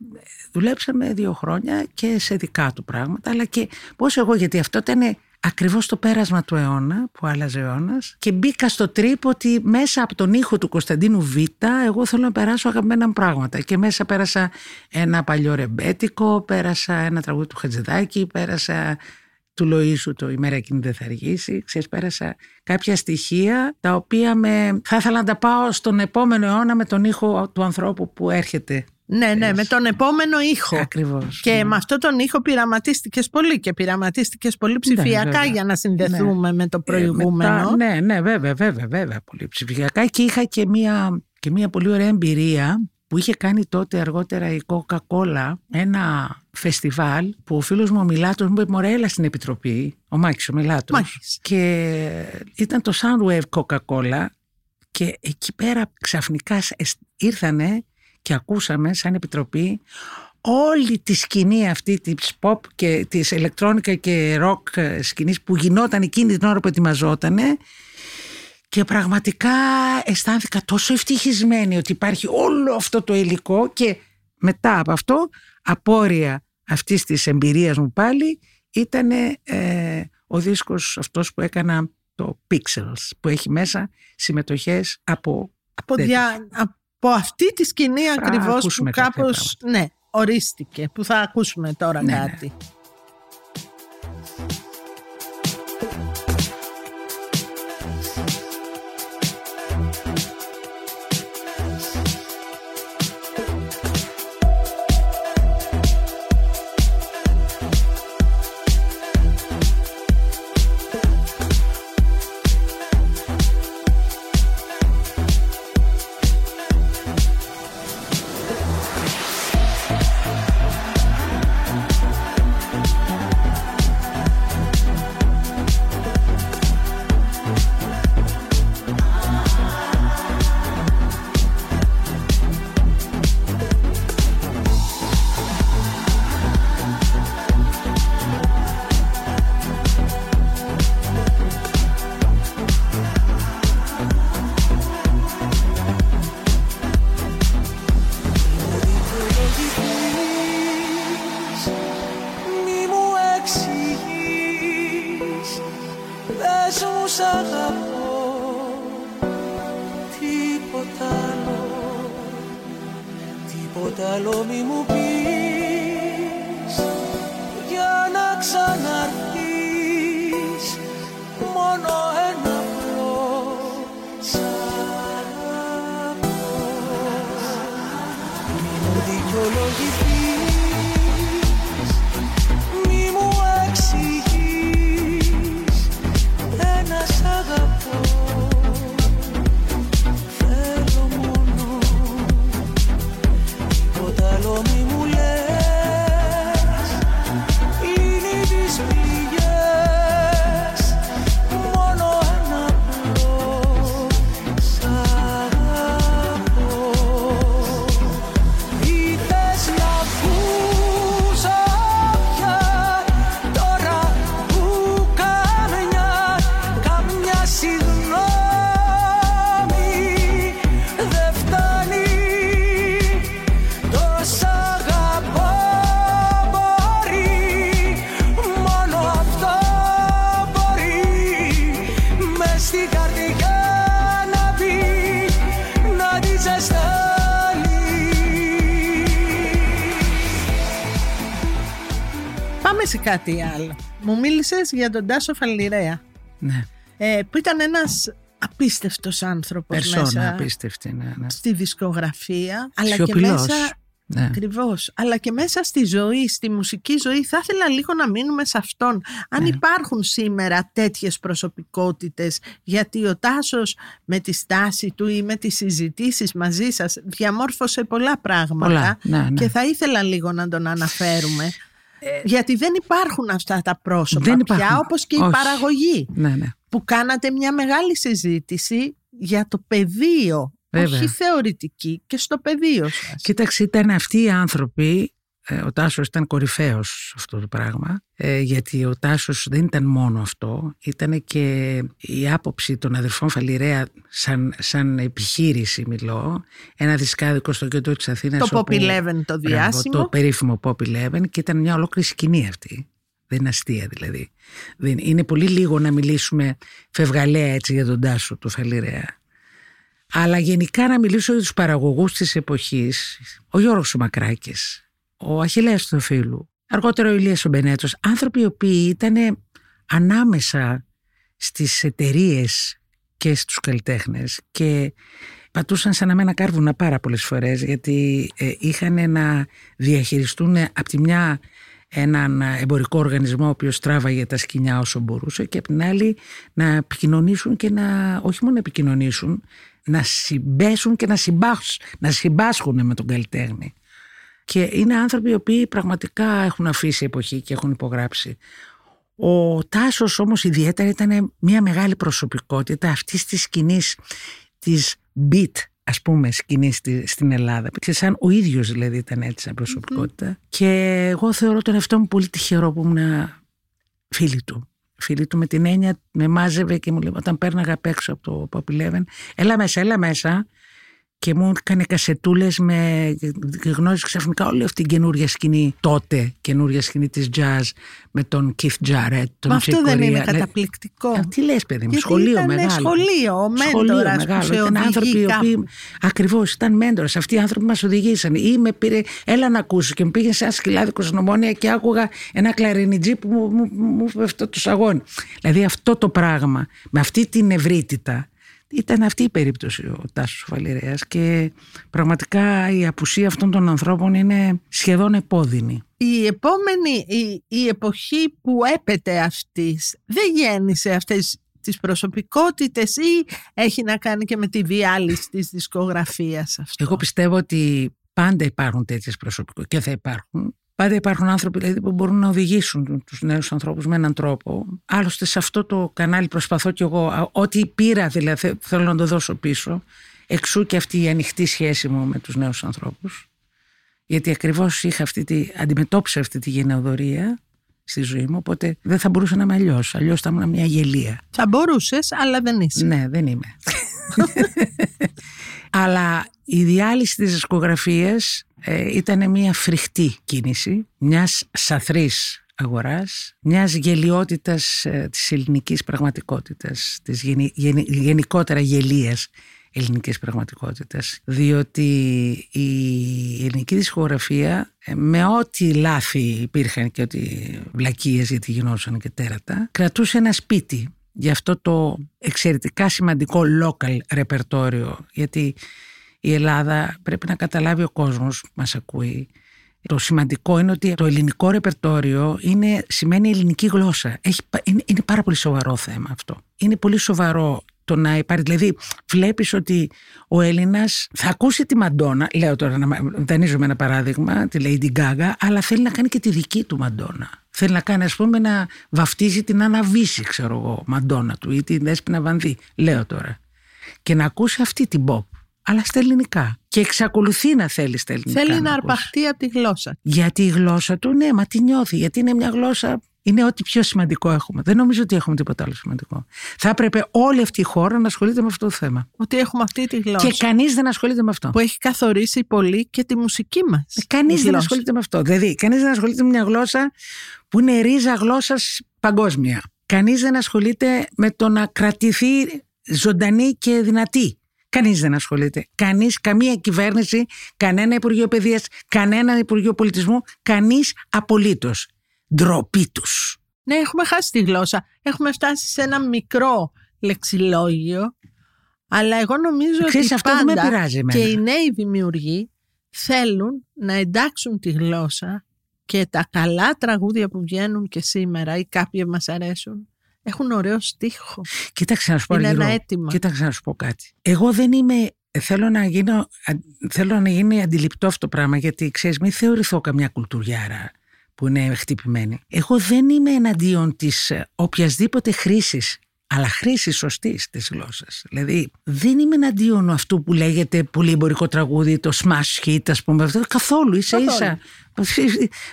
Speaker 1: δουλέψαμε δύο χρόνια και σε δικά του πράγματα, αλλά και πώς εγώ, γιατί αυτό ήταν ακριβώς το πέρασμα του αιώνα, που άλλαζε ο αιώνας, και μπήκα στο τρίπ ότι μέσα από τον ήχο του Κωνσταντίνου Β, εγώ θέλω να περάσω αγαπημένα μου πράγματα. Και μέσα πέρασα ένα παλιό ρεμπέτικο, πέρασα ένα τραγούδι του Χατζηδάκη, πέρασα του Λοΐζου το «Η μέρα εκείνη δεν θα αργήσει». Ξέρεις, πέρασα κάποια στοιχεία τα οποία με... θα ήθελα να τα πάω στον επόμενο αιώνα με τον ήχο του ανθρώπου που έρχεται.
Speaker 3: Ναι, ναι, με τον επόμενο ήχο.
Speaker 1: Ακριβώς.
Speaker 3: Και
Speaker 1: ναι.
Speaker 3: με αυτό τον ήχο πειραματίστηκες πολύ και πειραματίστηκες πολύ ψηφιακά
Speaker 1: βέβαια.
Speaker 3: για να συνδεθούμε με το
Speaker 1: Ε,
Speaker 3: προηγούμενο.
Speaker 1: μετά, ναι, ναι, βέβαια, βέβαια, βέβαια, πολύ ψηφιακά. Και είχα και μία, και μία πολύ ωραία εμπειρία που είχε κάνει τότε αργότερα η Coca-Cola ένα φεστιβάλ που ο φίλος μου ο Μιλάτος μου είπε «Μωρέ, έλα στην Επιτροπή», ο Μάκης ο Μιλάτος.
Speaker 3: Μάκης.
Speaker 1: Και ήταν το Soundwave Coca-Cola και εκεί πέρα ξαφνικά σ- ήρθανε και ακούσαμε σαν Επιτροπή όλη τη σκηνή αυτή της pop και της ηλεκτρόνικα και rock σκηνής που γινόταν εκείνη την ώρα που ετοιμαζότανε και πραγματικά αισθάνθηκα τόσο ευτυχισμένη ότι υπάρχει όλο αυτό το υλικό και μετά από αυτό απόρρια αυτής της εμπειρίας μου πάλι ήταν ο δίσκος αυτός που έκανα το Pixels που έχει μέσα συμμετοχές από
Speaker 3: από,
Speaker 1: τέτοιο.
Speaker 3: δια- από αυτή τη σκηνή
Speaker 1: Θα
Speaker 3: ακριβώς που
Speaker 1: ακούσουμε κάποια
Speaker 3: κάπως ναι, ορίστηκε, που θα ακούσουμε τώρα
Speaker 1: Ναι, ναι.
Speaker 3: κάτι.
Speaker 6: Thank
Speaker 3: κάτι άλλο. Μου μίλησες για τον Τάσο Φαλιρέα,
Speaker 1: Ναι.
Speaker 3: ε, που ήταν ένας απίστευτος άνθρωπος
Speaker 1: Περσόνα
Speaker 3: μέσα
Speaker 1: απίστευτη. Ναι, ναι.
Speaker 3: στη δισκογραφία, αλλά και
Speaker 1: Σιωπηλός.
Speaker 3: μέσα
Speaker 1: Ναι.
Speaker 3: Ακριβώς. Αλλά και μέσα στη ζωή, στη μουσική ζωή, θα ήθελα λίγο να μείνουμε σε αυτόν. Αν
Speaker 1: Ναι.
Speaker 3: υπάρχουν σήμερα τέτοιες προσωπικότητες, γιατί ο Τάσος με τη στάση του ή με τις συζητήσεις μαζί σας διαμόρφωσε πολλά πράγματα
Speaker 1: Πολλά. Ναι, ναι.
Speaker 3: και θα ήθελα λίγο να τον αναφέρουμε. Γιατί δεν υπάρχουν αυτά τα πρόσωπα
Speaker 1: Δεν
Speaker 3: πια,
Speaker 1: υπάρχουν.
Speaker 3: όπως και η
Speaker 1: Όχι.
Speaker 3: παραγωγή
Speaker 1: ναι, ναι.
Speaker 3: που κάνατε μια μεγάλη συζήτηση για το πεδίο,
Speaker 1: Βέβαια.
Speaker 3: όχι θεωρητική, και στο πεδίο σας.
Speaker 1: Κοίταξε, ήταν αυτοί οι άνθρωποι. Ε, Ο Τάσος ήταν κορυφαίος σε αυτό το πράγμα, ε, γιατί ο Τάσος δεν ήταν μόνο αυτό, ήταν και η άποψη των αδερφών Φαλιρέα σαν, σαν επιχείρηση μιλώ, ένα δισκάδικο στο κέντρο της Αθήνας.
Speaker 3: Το
Speaker 1: όπου-
Speaker 3: Pop 11 το
Speaker 1: Μπράβο,
Speaker 3: διάσημο.
Speaker 1: το περίφημο Pop 11 και ήταν μια ολόκληρη σκηνή αυτή. Δεν είναι αστεία δηλαδή. Δεν, είναι πολύ λίγο να μιλήσουμε φευγαλέα έτσι για τον Τάσο του Φαλιρέα. Αλλά γενικά να μιλήσω για τους παραγωγούς της εποχής, ο Γιώργος ο Μακράκης, ο Αχιλέας του Φίλου, αργότερα ο Ηλίας ο Μπενέτος, άνθρωποι οι οποίοι ήταν ανάμεσα στις εταιρείες και στους καλλιτέχνες και πατούσαν σαν αμένα κάρβουνα πάρα πολλές φορές γιατί ε, είχαν να διαχειριστούν από τη μια έναν εμπορικό οργανισμό ο οποίος τράβαγε τα σκηνιά όσο μπορούσε και από την άλλη να επικοινωνήσουν και να όχι μόνο να επικοινωνήσουν να συμπέσουν και να, συμπάσχουν, να συμπάσχουν με τον καλλιτέχνη. Και είναι άνθρωποι οι οποίοι πραγματικά έχουν αφήσει εποχή και έχουν υπογράψει. Ο Τάσος όμως ιδιαίτερα ήταν μια μεγάλη προσωπικότητα αυτής της σκηνής της beat ας πούμε σκηνής στη- στην Ελλάδα. Και σαν ο ίδιος δηλαδή ήταν έτσι σαν προσωπικότητα. Και εγώ θεωρώ τον εαυτό μου πολύ τυχερό που ήμουν φίλη του. Φίλη του με την έννοια με μάζευε και μου λέει όταν πέρναγα απ' έξω από το Pop 11 έλα μέσα, έλα μέσα και μου έκανε κασετούλες με και γνώρισε ξαφνικά όλη αυτή την καινούρια σκηνή τότε, καινούρια σκηνή της jazz με τον Keith Jarrett, τον
Speaker 3: Μα αυτό δεν
Speaker 1: Chick
Speaker 3: είναι
Speaker 1: Corea.
Speaker 3: καταπληκτικό.
Speaker 1: Ε, Τι λες παιδί μου,
Speaker 3: Γιατί
Speaker 1: σχολείο
Speaker 3: ήτανε
Speaker 1: μεγάλο.
Speaker 3: σχολείο, ο
Speaker 1: Σχολείο
Speaker 3: μέντορας που
Speaker 1: μεγάλο.
Speaker 3: σε
Speaker 1: Ήταν
Speaker 3: οδηγεί
Speaker 1: άνθρωποι οι οποίοι
Speaker 3: κάπου.
Speaker 1: ακριβώς ήταν μέντορας. Αυτοί οι άνθρωποι μας οδηγήσαν. Ή με πήρε, έλα να ακούσω και με πήγε σε ένα σκυλάδικο στην Ομόνια και άκουγα ένα κλαρινιτζί που μου, μου, μου είπε αυτό το σαγόνι. Δηλαδή αυτό το πράγμα, με αυτή την ευρύτητα, ήταν αυτή η περίπτωση ο Τάσος Φαλιρέας και πραγματικά η απουσία αυτών των ανθρώπων είναι σχεδόν επώδυνη.
Speaker 3: Η επόμενη, η, η εποχή που έπεται αυτής δεν γέννησε αυτές τις προσωπικότητες ή έχει να κάνει και με τη διάλυση της δισκογραφίας αυτό.
Speaker 1: Εγώ πιστεύω ότι πάντα υπάρχουν τέτοιες προσωπικότητες και θα υπάρχουν. Πάντα υπάρχουν άνθρωποι δηλαδή, που μπορούν να οδηγήσουν τους νέους ανθρώπους με έναν τρόπο. Άλλωστε σε αυτό το κανάλι προσπαθώ κι εγώ, α, ό,τι πήρα δηλαδή θε- θέλω να το δώσω πίσω. Εξού και αυτή η ανοιχτή σχέση μου με τους νέους ανθρώπους. Γιατί ακριβώς είχα αυτή τη, αντιμετώπισα αυτή τη γενεοδορία στη ζωή μου, οπότε δεν θα μπορούσα να είμαι αλλιώς. Αλλιώς θα ήμουν μια γελία.
Speaker 3: Θα μπορούσες, αλλά δεν είσαι.
Speaker 1: Ναι, δεν είμαι. [LAUGHS] [LAUGHS] Αλλά η διάλυση της δισκογραφίας ε, ήταν μια φρικτή κίνηση μιας σαθρής αγοράς, μιας γελιότητας ε, της ελληνικής πραγματικότητας, της γενι- γενι- γενικότερα γελίας ελληνικής πραγματικότητας. Διότι η ελληνική δισκογραφία ε, με ό,τι λάθη υπήρχαν και ό,τι βλακίες γιατί γινόντουσαν και τέρατα κρατούσε ένα σπίτι για αυτό το εξαιρετικά σημαντικό local ρεπερτόριο γιατί η Ελλάδα πρέπει να καταλάβει ο κόσμος που μας ακούει το σημαντικό είναι ότι το ελληνικό ρεπερτόριο είναι, σημαίνει ελληνική γλώσσα. Έχει, είναι, είναι πάρα πολύ σοβαρό θέμα αυτό. Είναι πολύ σοβαρό το να υπάρχει. Δηλαδή, βλέπεις ότι ο Έλληνας θα ακούσει τη Μαντόνα. Λέω τώρα να δανείζομαι ένα παράδειγμα, τη Lady Gaga, αλλά θέλει να κάνει και τη δική του Μαντόνα. Θέλει να κάνει, ας πούμε, να βαφτίζει την Αναβίση, ξέρω εγώ, Μαντόνα του ή την Δέσποινα Βανδύ. Λέω τώρα. Και να ακούσει αυτή την pop αλλά στα ελληνικά. Και εξακολουθεί να θέλει στα ελληνικά.
Speaker 3: Θέλει να,
Speaker 1: ακούσει.
Speaker 3: αρπαχτεί από τη γλώσσα.
Speaker 1: Γιατί η γλώσσα του, ναι, μα τη νιώθει. Γιατί είναι μια γλώσσα. Είναι ό,τι πιο σημαντικό έχουμε. Δεν νομίζω ότι έχουμε τίποτα άλλο σημαντικό. Θα έπρεπε όλη αυτή η χώρα να ασχολείται με αυτό το θέμα.
Speaker 3: Ότι έχουμε αυτή τη γλώσσα.
Speaker 1: Και κανείς δεν ασχολείται με αυτό.
Speaker 3: Που έχει καθορίσει πολύ και τη μουσική μας.
Speaker 1: Κανείς δεν ασχολείται με αυτό. Δηλαδή, κανείς δεν ασχολείται με μια γλώσσα που είναι ρίζα γλώσσας παγκόσμια. Κανείς δεν ασχολείται με το να κρατηθεί ζωντανή και δυνατή. Κανείς δεν ασχολείται. Κανείς, καμία κυβέρνηση, κανένα Υπουργείο Παιδείας, κανένα Υπουργείο Πολιτισμού, κανείς απολύτως. Ντροπή τους.
Speaker 3: Ναι, έχουμε χάσει τη γλώσσα. Έχουμε φτάσει σε ένα μικρό λεξιλόγιο. Αλλά εγώ νομίζω
Speaker 1: Ξέρεις,
Speaker 3: ότι
Speaker 1: αυτό
Speaker 3: πάντα
Speaker 1: δεν με πειράζει εμένα.
Speaker 3: και οι νέοι δημιουργοί θέλουν να εντάξουν τη γλώσσα και τα καλά τραγούδια που βγαίνουν και σήμερα ή κάποια μας αρέσουν έχουν ωραίο στίχο.
Speaker 1: Κοίταξε να σου πω
Speaker 3: Είναι
Speaker 1: λίγο.
Speaker 3: ένα αίτημα.
Speaker 1: Κοίταξε να σου πω κάτι. Εγώ δεν είμαι. Θέλω να, γίνω, θέλω να γίνει αντιληπτό αυτό το πράγμα γιατί ξέρεις, μην θεωρηθώ καμιά κουλτουριάρα που είναι χτυπημένη. Εγώ δεν είμαι εναντίον της οποιασδήποτε χρήσης αλλά χρήση σωστής της γλώσσας. Δηλαδή, δεν είμαι εναντίον αυτού που λέγεται πολύ εμπορικό τραγούδι, το smash hit, ας πούμε. Αυτό, καθόλου, ίσα ίσα.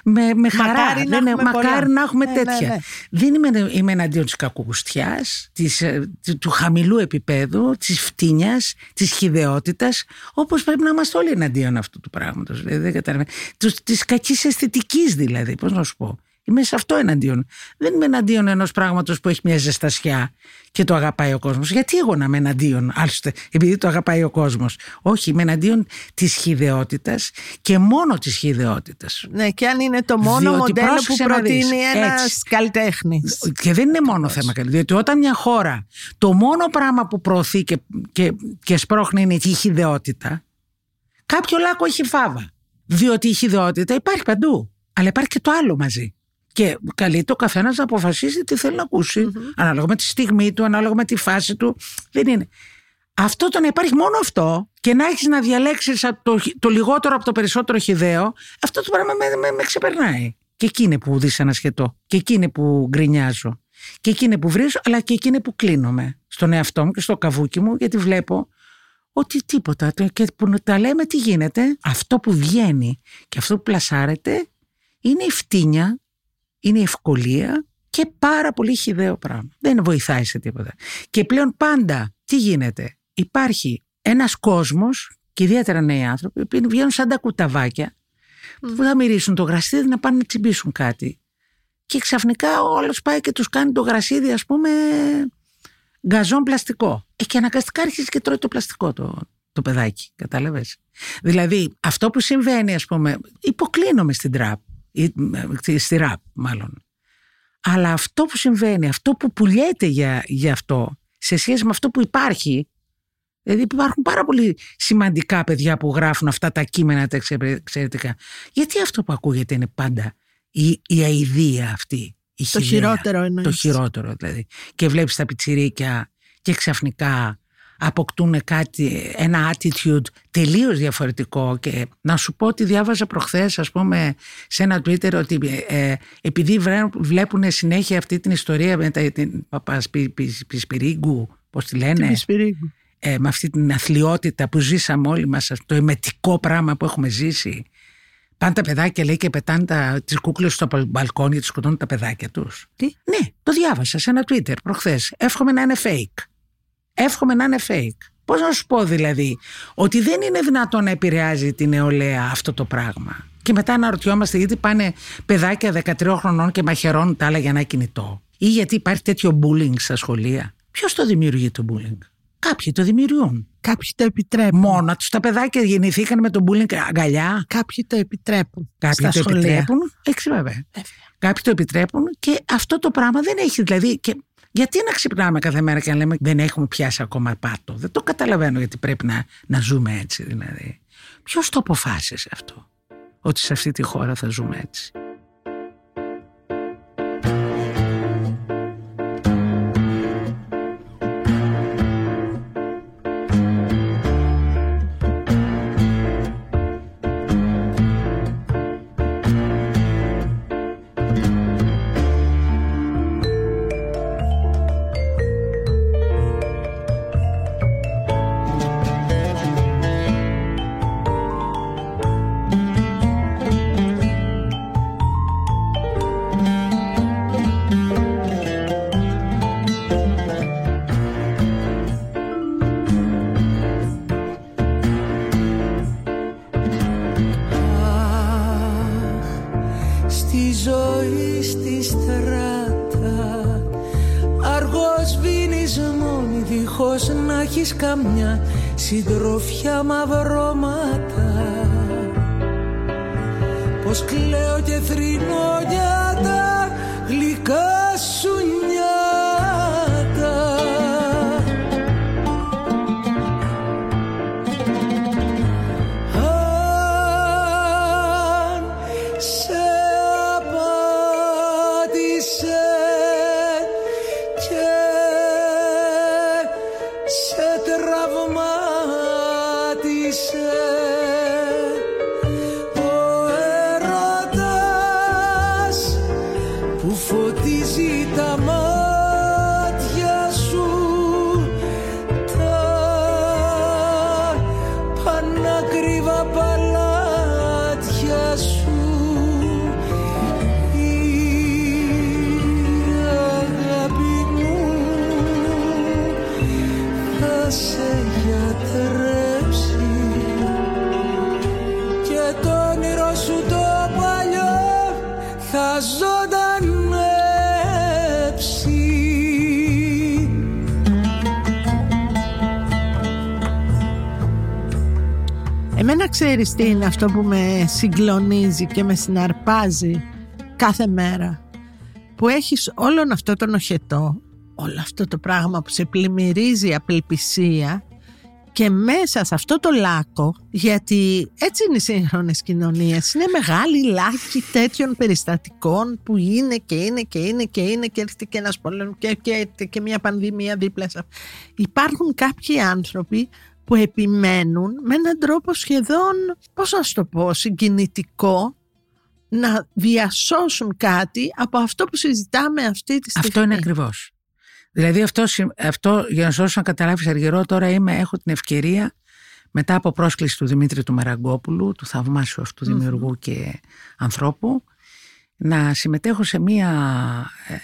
Speaker 1: με, με χαρά.
Speaker 3: Μακάρι να
Speaker 1: δεν,
Speaker 3: έχουμε
Speaker 1: μακάρι
Speaker 3: πολλά.
Speaker 1: να έχουμε
Speaker 3: Ναι, ναι,
Speaker 1: τέτοια.
Speaker 3: ναι.
Speaker 1: Δεν είμαι, είμαι εναντίον της κακογουστιά, του χαμηλού επίπεδου, της φτύνιας, της χιδεότητας, όπως πρέπει να είμαστε όλοι εναντίον αυτού του πράγματος. Δηλαδή, δεν καταλαβαίνω. Της κακής αισθητικής δηλαδή, πώς να σου πω. Είμαι σε αυτό εναντίον. Δεν είμαι εναντίον ενός πράγματος που έχει μια ζεστασιά και το αγαπάει ο κόσμος. Γιατί εγώ να είμαι εναντίον, άλλωστε, επειδή το αγαπάει ο κόσμος. Όχι, είμαι εναντίον της χιδεότητας και μόνο της χιδεότητας.
Speaker 3: Ναι, και αν είναι το μόνο
Speaker 1: Διότι
Speaker 3: μοντέλο που
Speaker 1: πρόσεξε να δεις,
Speaker 3: προτείνει ένας
Speaker 1: έτσι.
Speaker 3: καλλιτέχνης.
Speaker 1: Και δεν είναι μόνο θέμα καλή. Διότι όταν μια χώρα το μόνο πράγμα που προωθεί και, και, και σπρώχνει είναι η χιδεότητα, κάποιο λάκκο έχει φάβα. Διότι η χιδεότητα υπάρχει παντού. Αλλά υπάρχει και το άλλο μαζί. Και καλείται ο καθένας να αποφασίσει τι θέλει να ακούσει. Ανάλογα με τη στιγμή του, ανάλογα με τη φάση του. Δεν είναι. Αυτό το να υπάρχει μόνο αυτό και να έχεις να διαλέξεις το, το λιγότερο από το περισσότερο χιδαίο, αυτό το πράγμα με, με, με ξεπερνάει. Και εκεί είναι που δυσανασχετώ. Και εκεί είναι που γκρινιάζω. Και εκεί είναι που βρίζω, αλλά και εκεί είναι που κλείνομαι στον εαυτό μου και στο καβούκι μου, γιατί βλέπω ότι τίποτα. το- Και που τα λέμε τι γίνεται, αυτό που βγαίνει και αυτό που πλασάρεται είναι η φτύνια, είναι η ευκολία και πάρα πολύ χιδαίο πράγμα. Δεν βοηθάει σε τίποτα. Και πλέον πάντα τι γίνεται; Υπάρχει ένας κόσμος και ιδιαίτερα νέοι άνθρωποι που βγαίνουν σαν τα κουταβάκια που θα μυρίσουν το γρασίδι να πάνε να τσιμπήσουν κάτι. Και ξαφνικά ο άλλος πάει και τους κάνει το γρασίδι ας πούμε γκαζόν πλαστικό. Ε, και αναγκαστικά αρχίζει και τρώει το πλαστικό το, το παιδάκι, κατάλαβες; Δηλαδή αυτό που συμβαίνει ας πούμε, υποκλίνομαι στην τραπ, ή, ε, στη ραπ μάλλον. Αλλά αυτό που συμβαίνει, αυτό που πουλιέται για, για αυτό, σε σχέση με αυτό που υπάρχει, δηλαδή υπάρχουν πάρα πολύ σημαντικά παιδιά που γράφουν αυτά τα κείμενα τα εξε- εξαιρετικά. Γιατί αυτό που ακούγεται είναι πάντα η, η αηδία αυτή. Η
Speaker 3: Το
Speaker 1: χιδαία.
Speaker 3: χειρότερο εννοείς.
Speaker 1: Το χειρότερο δηλαδή. Και βλέπεις τα πιτσιρίκια και ξαφνικά αποκτούν κάτι, ένα attitude τελείως διαφορετικό και να σου πω ότι διάβαζα προχθές ας πούμε σε ένα Twitter ότι ε, ε, επειδή βλέπουν συνέχεια αυτή την ιστορία με τα, την Παπασπυρίγκου πώς τη λένε
Speaker 3: Την Πισπυρίγκου.
Speaker 1: ε, με αυτή την αθλειότητα που ζήσαμε όλοι μας το εμετικό πράγμα που έχουμε ζήσει. Πάνε τα παιδάκια λέει και πετάνε τα, τις κούκλες στο μπαλκόνι και τις σκοτώνουν τα παιδάκια τους.
Speaker 3: Τι;
Speaker 1: ναι το διάβασα σε ένα Twitter προχθές. Εύχομαι να είναι fake εύχομαι να είναι fake Πώς να σου πω δηλαδή ότι δεν είναι δυνατόν να επηρεάζει την νεολαία αυτό το πράγμα. Και μετά αναρωτιόμαστε γιατί πάνε παιδάκια 13 χρονών και μαχαιρώνουν τα άλλα για ένα κινητό; Ή γιατί υπάρχει τέτοιο bullying στα σχολεία; Ποιος το δημιουργεί το bullying; Κάποιοι το δημιουργούν.
Speaker 3: Κάποιοι το επιτρέπουν.
Speaker 1: Μόνα τους τα παιδάκια γεννηθήκαν με τον bullying αγκαλιά.
Speaker 3: Κάποιοι το επιτρέπουν.
Speaker 1: Κάποιοι
Speaker 3: στα
Speaker 1: το
Speaker 3: σχολεία.
Speaker 1: επιτρέπουν. Έτσι βέβαια. Κάποιοι το επιτρέπουν και αυτό το πράγμα δεν έχει. Δηλαδή, και γιατί να ξυπνάμε κάθε μέρα και να λέμε δεν έχουμε πιάσει ακόμα πάτο. Δεν το καταλαβαίνω γιατί πρέπει να, να ζούμε έτσι δηλαδή. Ποιος το αποφάσισε αυτό, ότι σε αυτή τη χώρα θα ζούμε έτσι;
Speaker 3: Εμένα ξέρεις τι είναι αυτό που με συγκλονίζει και με συναρπάζει κάθε μέρα. Που έχεις όλον αυτό το νοχετό, όλο αυτό το πράγμα που σε πλημμυρίζει απελπισία και μέσα σε αυτό το λάκκο, γιατί έτσι είναι οι σύγχρονες κοινωνίες, είναι μεγάλη λάκκη τέτοιων περιστατικών που είναι και είναι και είναι και είναι και έρχεται και ένας πόλεμος και, και, έρχεται και μια πανδημία δίπλα σε αυτό. Υπάρχουν κάποιοι άνθρωποι που επιμένουν με έναν τρόπο σχεδόν, πώς να σου το πω, συγκινητικό να διασώσουν κάτι από αυτό που συζητάμε αυτή τη στιγμή.
Speaker 1: Αυτό είναι ακριβώς. Δηλαδή αυτό, συ- αυτό για να σου δώσω να καταλάβεις αργυρό τώρα είμαι, έχω την ευκαιρία μετά από πρόσκληση του Δημήτρη του Μαραγκόπουλου, του θαυμάσιου αυτού δημιουργού και ανθρώπου, να συμμετέχω σε μία ε,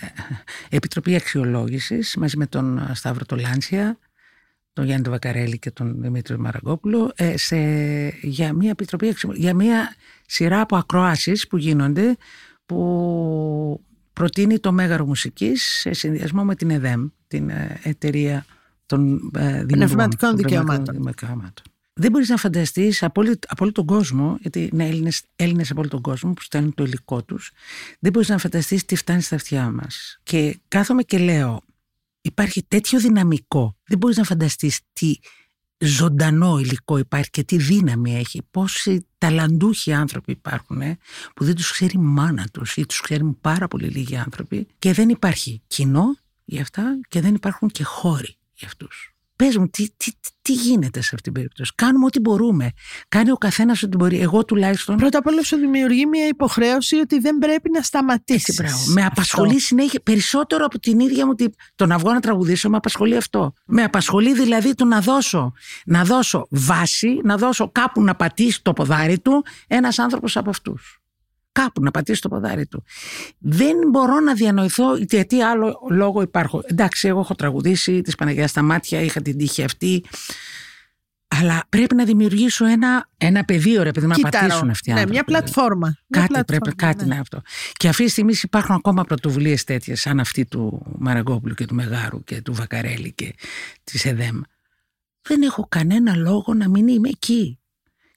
Speaker 1: επιτροπή αξιολόγησης μαζί με τον Σταύρο Τολάνσια, τον Γιάννη τον Βακαρέλη και τον Δημήτρη του Μαραγκόπουλου ε, σε, για μία επιτροπή αξιο- για μία σειρά από ακροάσεις που γίνονται που προτείνει το Μέγαρο Μουσικής σε συνδυασμό με την ΕΔΕΜ, την ε, εταιρεία των ε, δημιουργών,
Speaker 3: Πνευματικών
Speaker 1: των
Speaker 3: δικαιωμάτων.
Speaker 1: δικαιωμάτων. Δεν μπορείς να φανταστείς από όλη, από όλο τον κόσμο, γιατί είναι Έλληνες, Έλληνες από όλο τον κόσμο που στέλνουν το υλικό τους, δεν μπορείς να φανταστείς τι φτάνει στα αυτιά μας. Και κάθομαι και λέω, υπάρχει τέτοιο δυναμικό, δεν μπορείς να φανταστείς τι ζωντανό υλικό υπάρχει και τι δύναμη έχει. Πόσοι ταλαντούχοι άνθρωποι υπάρχουν ε, που δεν τους ξέρει η μάνα τους ή τους ξέρουν πάρα πολύ λίγοι άνθρωποι και δεν υπάρχει κοινό για αυτά και δεν υπάρχουν και χώροι για αυτούς. Πες μου, τι, τι, τι, τι γίνεται σε αυτήν την περίπτωση; Κάνουμε ό,τι μπορούμε. Κάνει ο καθένας ό,τι μπορεί. Εγώ τουλάχιστον.
Speaker 3: Πρώτα απ' όλα σου δημιουργεί μια υποχρέωση ότι δεν πρέπει να σταματήσεις.
Speaker 1: Έτσι, μπράβο. Με απασχολεί συνέχεια περισσότερο από την ίδια μου. τη- Το να βγω να τραγουδήσω, με απασχολεί αυτό. Με απασχολεί δηλαδή το να δώσω, να δώσω βάση, να δώσω κάπου να πατήσει το ποδάρι του ένας άνθρωπος από αυτούς. Κάπου να πατήσει το ποδάρι του. Δεν μπορώ να διανοηθώ γιατί άλλο λόγο υπάρχω. Εντάξει, εγώ έχω τραγουδήσει της Παναγίας στα μάτια, είχα την τύχη αυτή. Αλλά πρέπει να δημιουργήσω ένα, ένα πεδίο, ρε παιδί, να
Speaker 3: Κύτταρο.
Speaker 1: πατήσουν αυτοί οι
Speaker 3: Ναι,
Speaker 1: άνθρωποι.
Speaker 3: μια πλατφόρμα. Μια
Speaker 1: Κάτι
Speaker 3: πλατφόρμα,
Speaker 1: πρέπει, κάτι
Speaker 3: ναι.
Speaker 1: να είναι αυτό. Και αυτή τη στιγμή υπάρχουν ακόμα πρωτοβουλίες τέτοιες, σαν αυτή του Μαραγκόπουλου και του Μεγάρου και του Βακαρέλη και της ΕΔΕΜ, δεν έχω κανένα λόγο να μην είμαι εκεί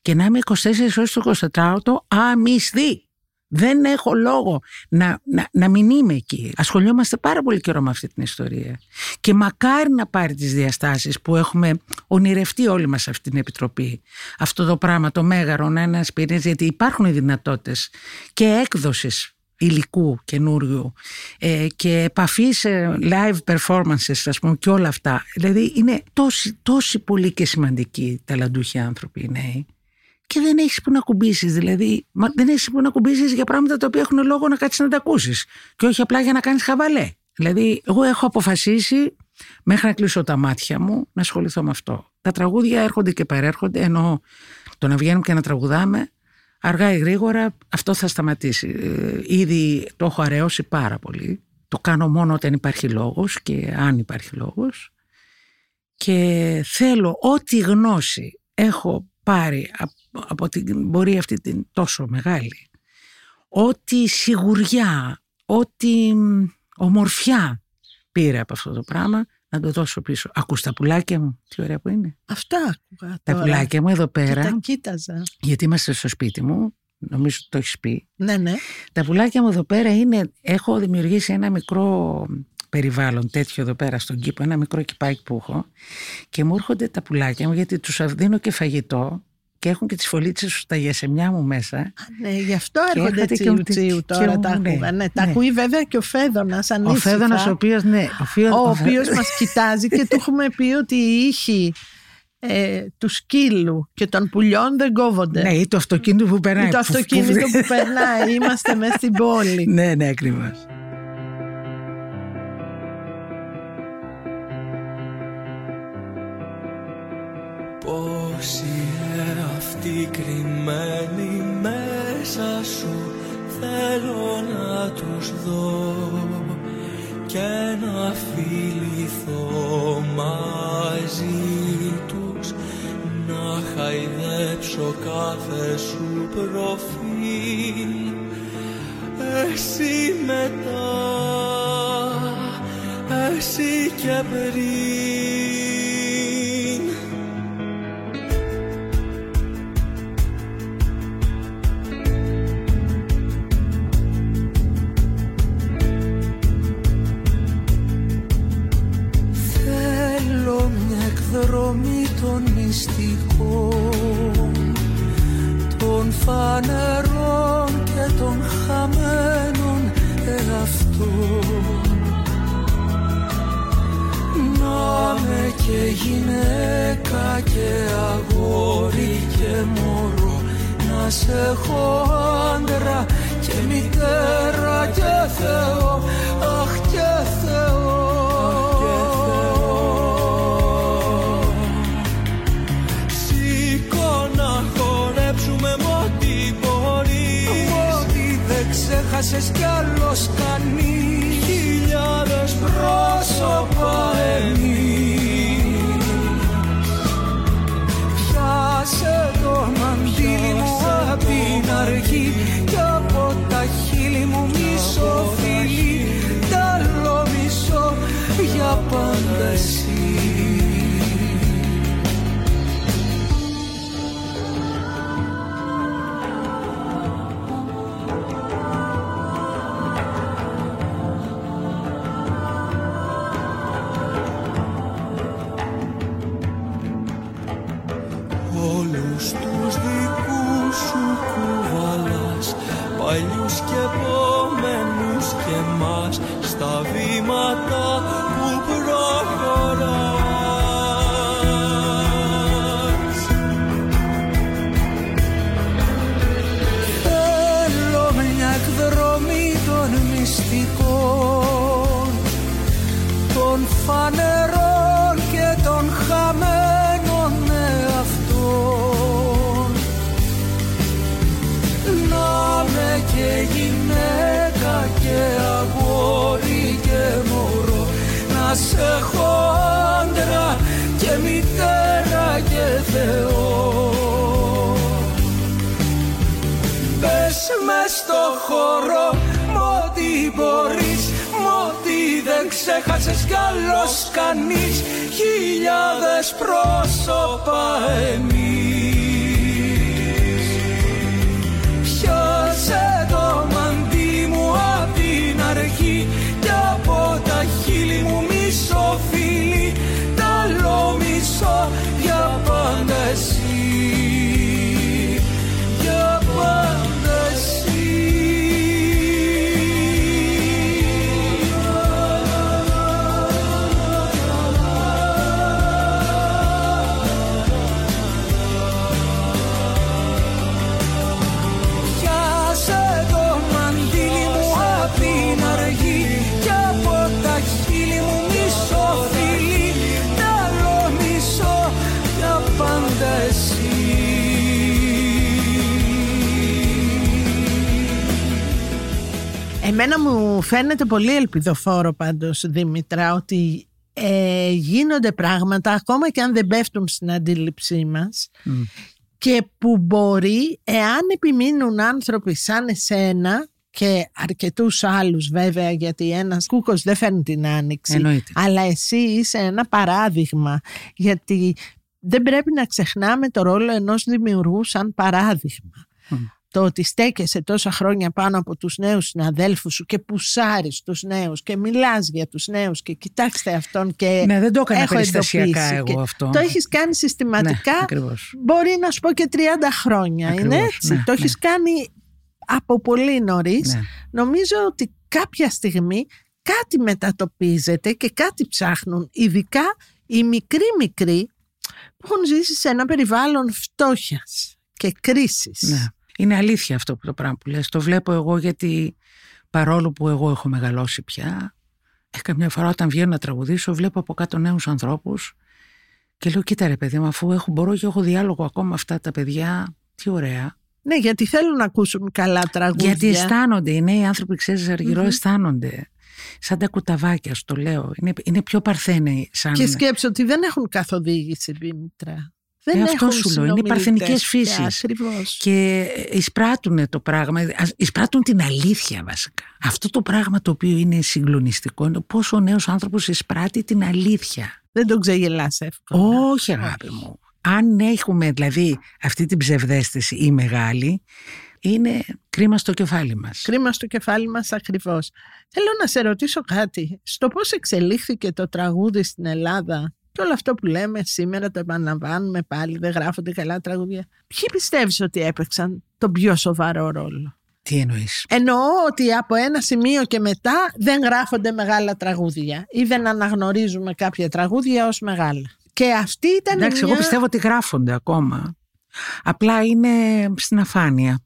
Speaker 1: και να είμαι 24 ώρες το 24ο αμυσδή. Δεν έχω λόγο να, να, να μην είμαι εκεί. Ασχολιόμαστε πάρα πολύ καιρό με αυτή την ιστορία. Και μακάρι να πάρει τις διαστάσεις που έχουμε ονειρευτεί όλοι μας αυτή την επιτροπή. Αυτό το πράγμα, το μέγαρο, να είναι ένας πυρήνας, γιατί υπάρχουν οι δυνατότητες και έκδοσης υλικού καινούριου ε, και επαφής σε live performances ας πούμε και όλα αυτά. Δηλαδή είναι τόσοι, τόσοι πολύ και σημαντικοί ταλαντούχοι άνθρωποι οι νέοι και δεν έχεις που να κουμπίσεις. Δηλαδή, μα δεν έχεις που να κουμπίσεις για πράγματα τα οποία έχουν λόγο να κάτσεις να τα ακούσεις. Και όχι απλά για να κάνεις χαβαλέ. Δηλαδή, εγώ έχω αποφασίσει μέχρι να κλείσω τα μάτια μου να ασχοληθώ με αυτό. Τα τραγούδια έρχονται και παρέρχονται, ενώ το να βγαίνουμε και να τραγουδάμε, αργά ή γρήγορα αυτό θα σταματήσει. Ε, ήδη το έχω αραιώσει πάρα πολύ. Το κάνω μόνο όταν υπάρχει λόγος και αν υπάρχει λόγος. Και θέλω ό,τι γνώση έχω πάρει από την πορεία αυτή την τόσο μεγάλη, ό,τι σιγουριά, ό,τι ομορφιά πήρε από αυτό το πράγμα, να το δώσω πίσω. Ακούς τα πουλάκια μου, τι ωραία που είναι.
Speaker 3: Αυτά άκουγα
Speaker 1: Τα
Speaker 3: τώρα.
Speaker 1: πουλάκια μου εδώ
Speaker 3: Και
Speaker 1: πέρα,
Speaker 3: τα κοίταζα.
Speaker 1: γιατί είμαστε στο σπίτι μου, νομίζω ότι το έχεις πει.
Speaker 3: Ναι, ναι.
Speaker 1: Τα πουλάκια μου εδώ πέρα είναι, έχω δημιουργήσει ένα μικρό περιβάλλον τέτοιο εδώ πέρα στον κήπο, ένα μικρό κυπάκι που έχω και μου έρχονται τα πουλάκια μου γιατί τους δίνω και φαγητό και έχουν και τις φωλίτσες στα γεσεμιά μου μέσα.
Speaker 3: Α, ναι, γι' αυτό
Speaker 1: Και
Speaker 3: έρχονται
Speaker 1: έρχεται και
Speaker 3: τσιου
Speaker 1: μου-
Speaker 3: τσιου
Speaker 1: και
Speaker 3: τώρα
Speaker 1: μου-
Speaker 3: τα
Speaker 1: ναι,
Speaker 3: ακούγα. Ναι, τα
Speaker 1: ναι.
Speaker 3: ακούει βέβαια και ο Φέδωνας
Speaker 1: Ο
Speaker 3: ανήσυχα.
Speaker 1: Φέδωνας ο οποίος, ναι, ο οποίος,
Speaker 3: ο
Speaker 1: ο
Speaker 3: οποίος μας κοιτάζει και του έχουμε πει ότι οι ήχοι ε, του σκύλου και των πουλιών δεν κόβονται.
Speaker 1: Ναι, ή το αυτοκίνητο που περνάει.
Speaker 3: Ή το
Speaker 1: που- που-
Speaker 3: αυτοκίνητο που περνάει. Είμαστε μέσα στην πόλη.
Speaker 1: ναι, ναι, ακριβώς.
Speaker 2: Αυτή κρυμμένη μέσα σου Θέλω να τους δω Και να φιληθώ μαζί τους Να χαϊδέψω κάθε σου προφίλ. Εσύ μετά Εσύ και πριν
Speaker 3: Εμένα μου φαίνεται πολύ ελπιδοφόρο πάντως Δήμητρα ότι ε, γίνονται πράγματα ακόμα και αν δεν πέφτουν στην αντίληψή μας και που μπορεί εάν επιμείνουν άνθρωποι σαν εσένα και αρκετούς άλλους βέβαια γιατί ένας κούκος δεν φέρνει την άνοιξη
Speaker 1: Εννοείται.
Speaker 3: αλλά εσύ είσαι ένα παράδειγμα γιατί δεν πρέπει να ξεχνάμε το ρόλο ενός δημιουργού σαν παράδειγμα το ότι στέκεσαι τόσα χρόνια πάνω από τους νέους συναδέλφους σου και πουσάρεις τους νέους και μιλάς για τους νέους και κοιτάξτε αυτόν και
Speaker 1: Ναι, δεν το έκανα
Speaker 3: έχω
Speaker 1: περιστασιακά
Speaker 3: εντοπίσει
Speaker 1: εγώ
Speaker 3: και
Speaker 1: αυτό.
Speaker 3: Το έχεις κάνει συστηματικά
Speaker 1: Ναι, ακριβώς.
Speaker 3: μπορεί να σου πω και 30 χρόνια είναι
Speaker 1: Ακριβώς,
Speaker 3: έτσι.
Speaker 1: ναι,
Speaker 3: το έχεις κάνει από πολύ νωρίς.
Speaker 1: Ναι.
Speaker 3: Νομίζω ότι κάποια στιγμή κάτι μετατοπίζεται και κάτι ψάχνουν ειδικά οι μικροί μικροί που έχουν ζήσει σε ένα περιβάλλον φτώχειας και κρίσης.
Speaker 1: Ναι. Είναι αλήθεια αυτό που το πράγμα που λες. Το βλέπω εγώ γιατί παρόλο που εγώ έχω μεγαλώσει πια, ε, καμιά φορά όταν βγαίνω να τραγουδήσω βλέπω από κάτω νέους ανθρώπους και λέω κοίτα ρε παιδί μου αφού έχω, μπορώ και έχω διάλογο ακόμα με αυτά τα παιδιά, τι ωραία.
Speaker 3: Ναι, γιατί θέλουν να ακούσουν καλά τραγούδια.
Speaker 1: Γιατί αισθάνονται, οι νέοι άνθρωποι ξέρεις αργυρό αισθάνονται. Σαν τα κουταβάκια, σου το λέω. Είναι, είναι πιο παρθένοι σαν...
Speaker 3: Και σκέψω ότι δεν έχουν καθοδήγηση, Δήμητρα. Δεν
Speaker 1: Ε, αυτό
Speaker 3: έχουν
Speaker 1: σου λέω, είναι
Speaker 3: συνομιλητές
Speaker 1: παρθενικές
Speaker 3: πια,
Speaker 1: φύσεις.
Speaker 3: Ακριβώς.
Speaker 1: και εισπράττουν το πράγμα, ας- εισπράττουν την αλήθεια βασικά. Αυτό το πράγμα το οποίο είναι συγκλονιστικό είναι πόσο ο νέος άνθρωπος εισπράττει την αλήθεια.
Speaker 3: Δεν τον ξεγελάς εύκολα.
Speaker 1: Όχι αγάπη μου. Αν έχουμε δηλαδή αυτή την ψευδέστηση ή μεγάλη, είναι κρίμα στο κεφάλι μας.
Speaker 3: Κρίμα στο κεφάλι μας ακριβώς. Θέλω να σε ρωτήσω κάτι. Στο πώς εξελίχθηκε το τραγούδι στην Ελλάδα και όλο αυτό που λέμε σήμερα το επαναλαμβάνουμε πάλι, δεν γράφονται καλά τραγούδια. Ποιοι πιστεύεις ότι έπαιξαν τον πιο σοβαρό ρόλο;
Speaker 1: Τι εννοείς;
Speaker 3: Εννοώ ότι από ένα σημείο και μετά δεν γράφονται μεγάλα τραγούδια ή δεν αναγνωρίζουμε κάποια τραγούδια ως μεγάλα. Και αυτή ήταν
Speaker 1: Εντάξει,
Speaker 3: μια...
Speaker 1: εγώ πιστεύω ότι γράφονται ακόμα. Απλά είναι στην αφάνεια.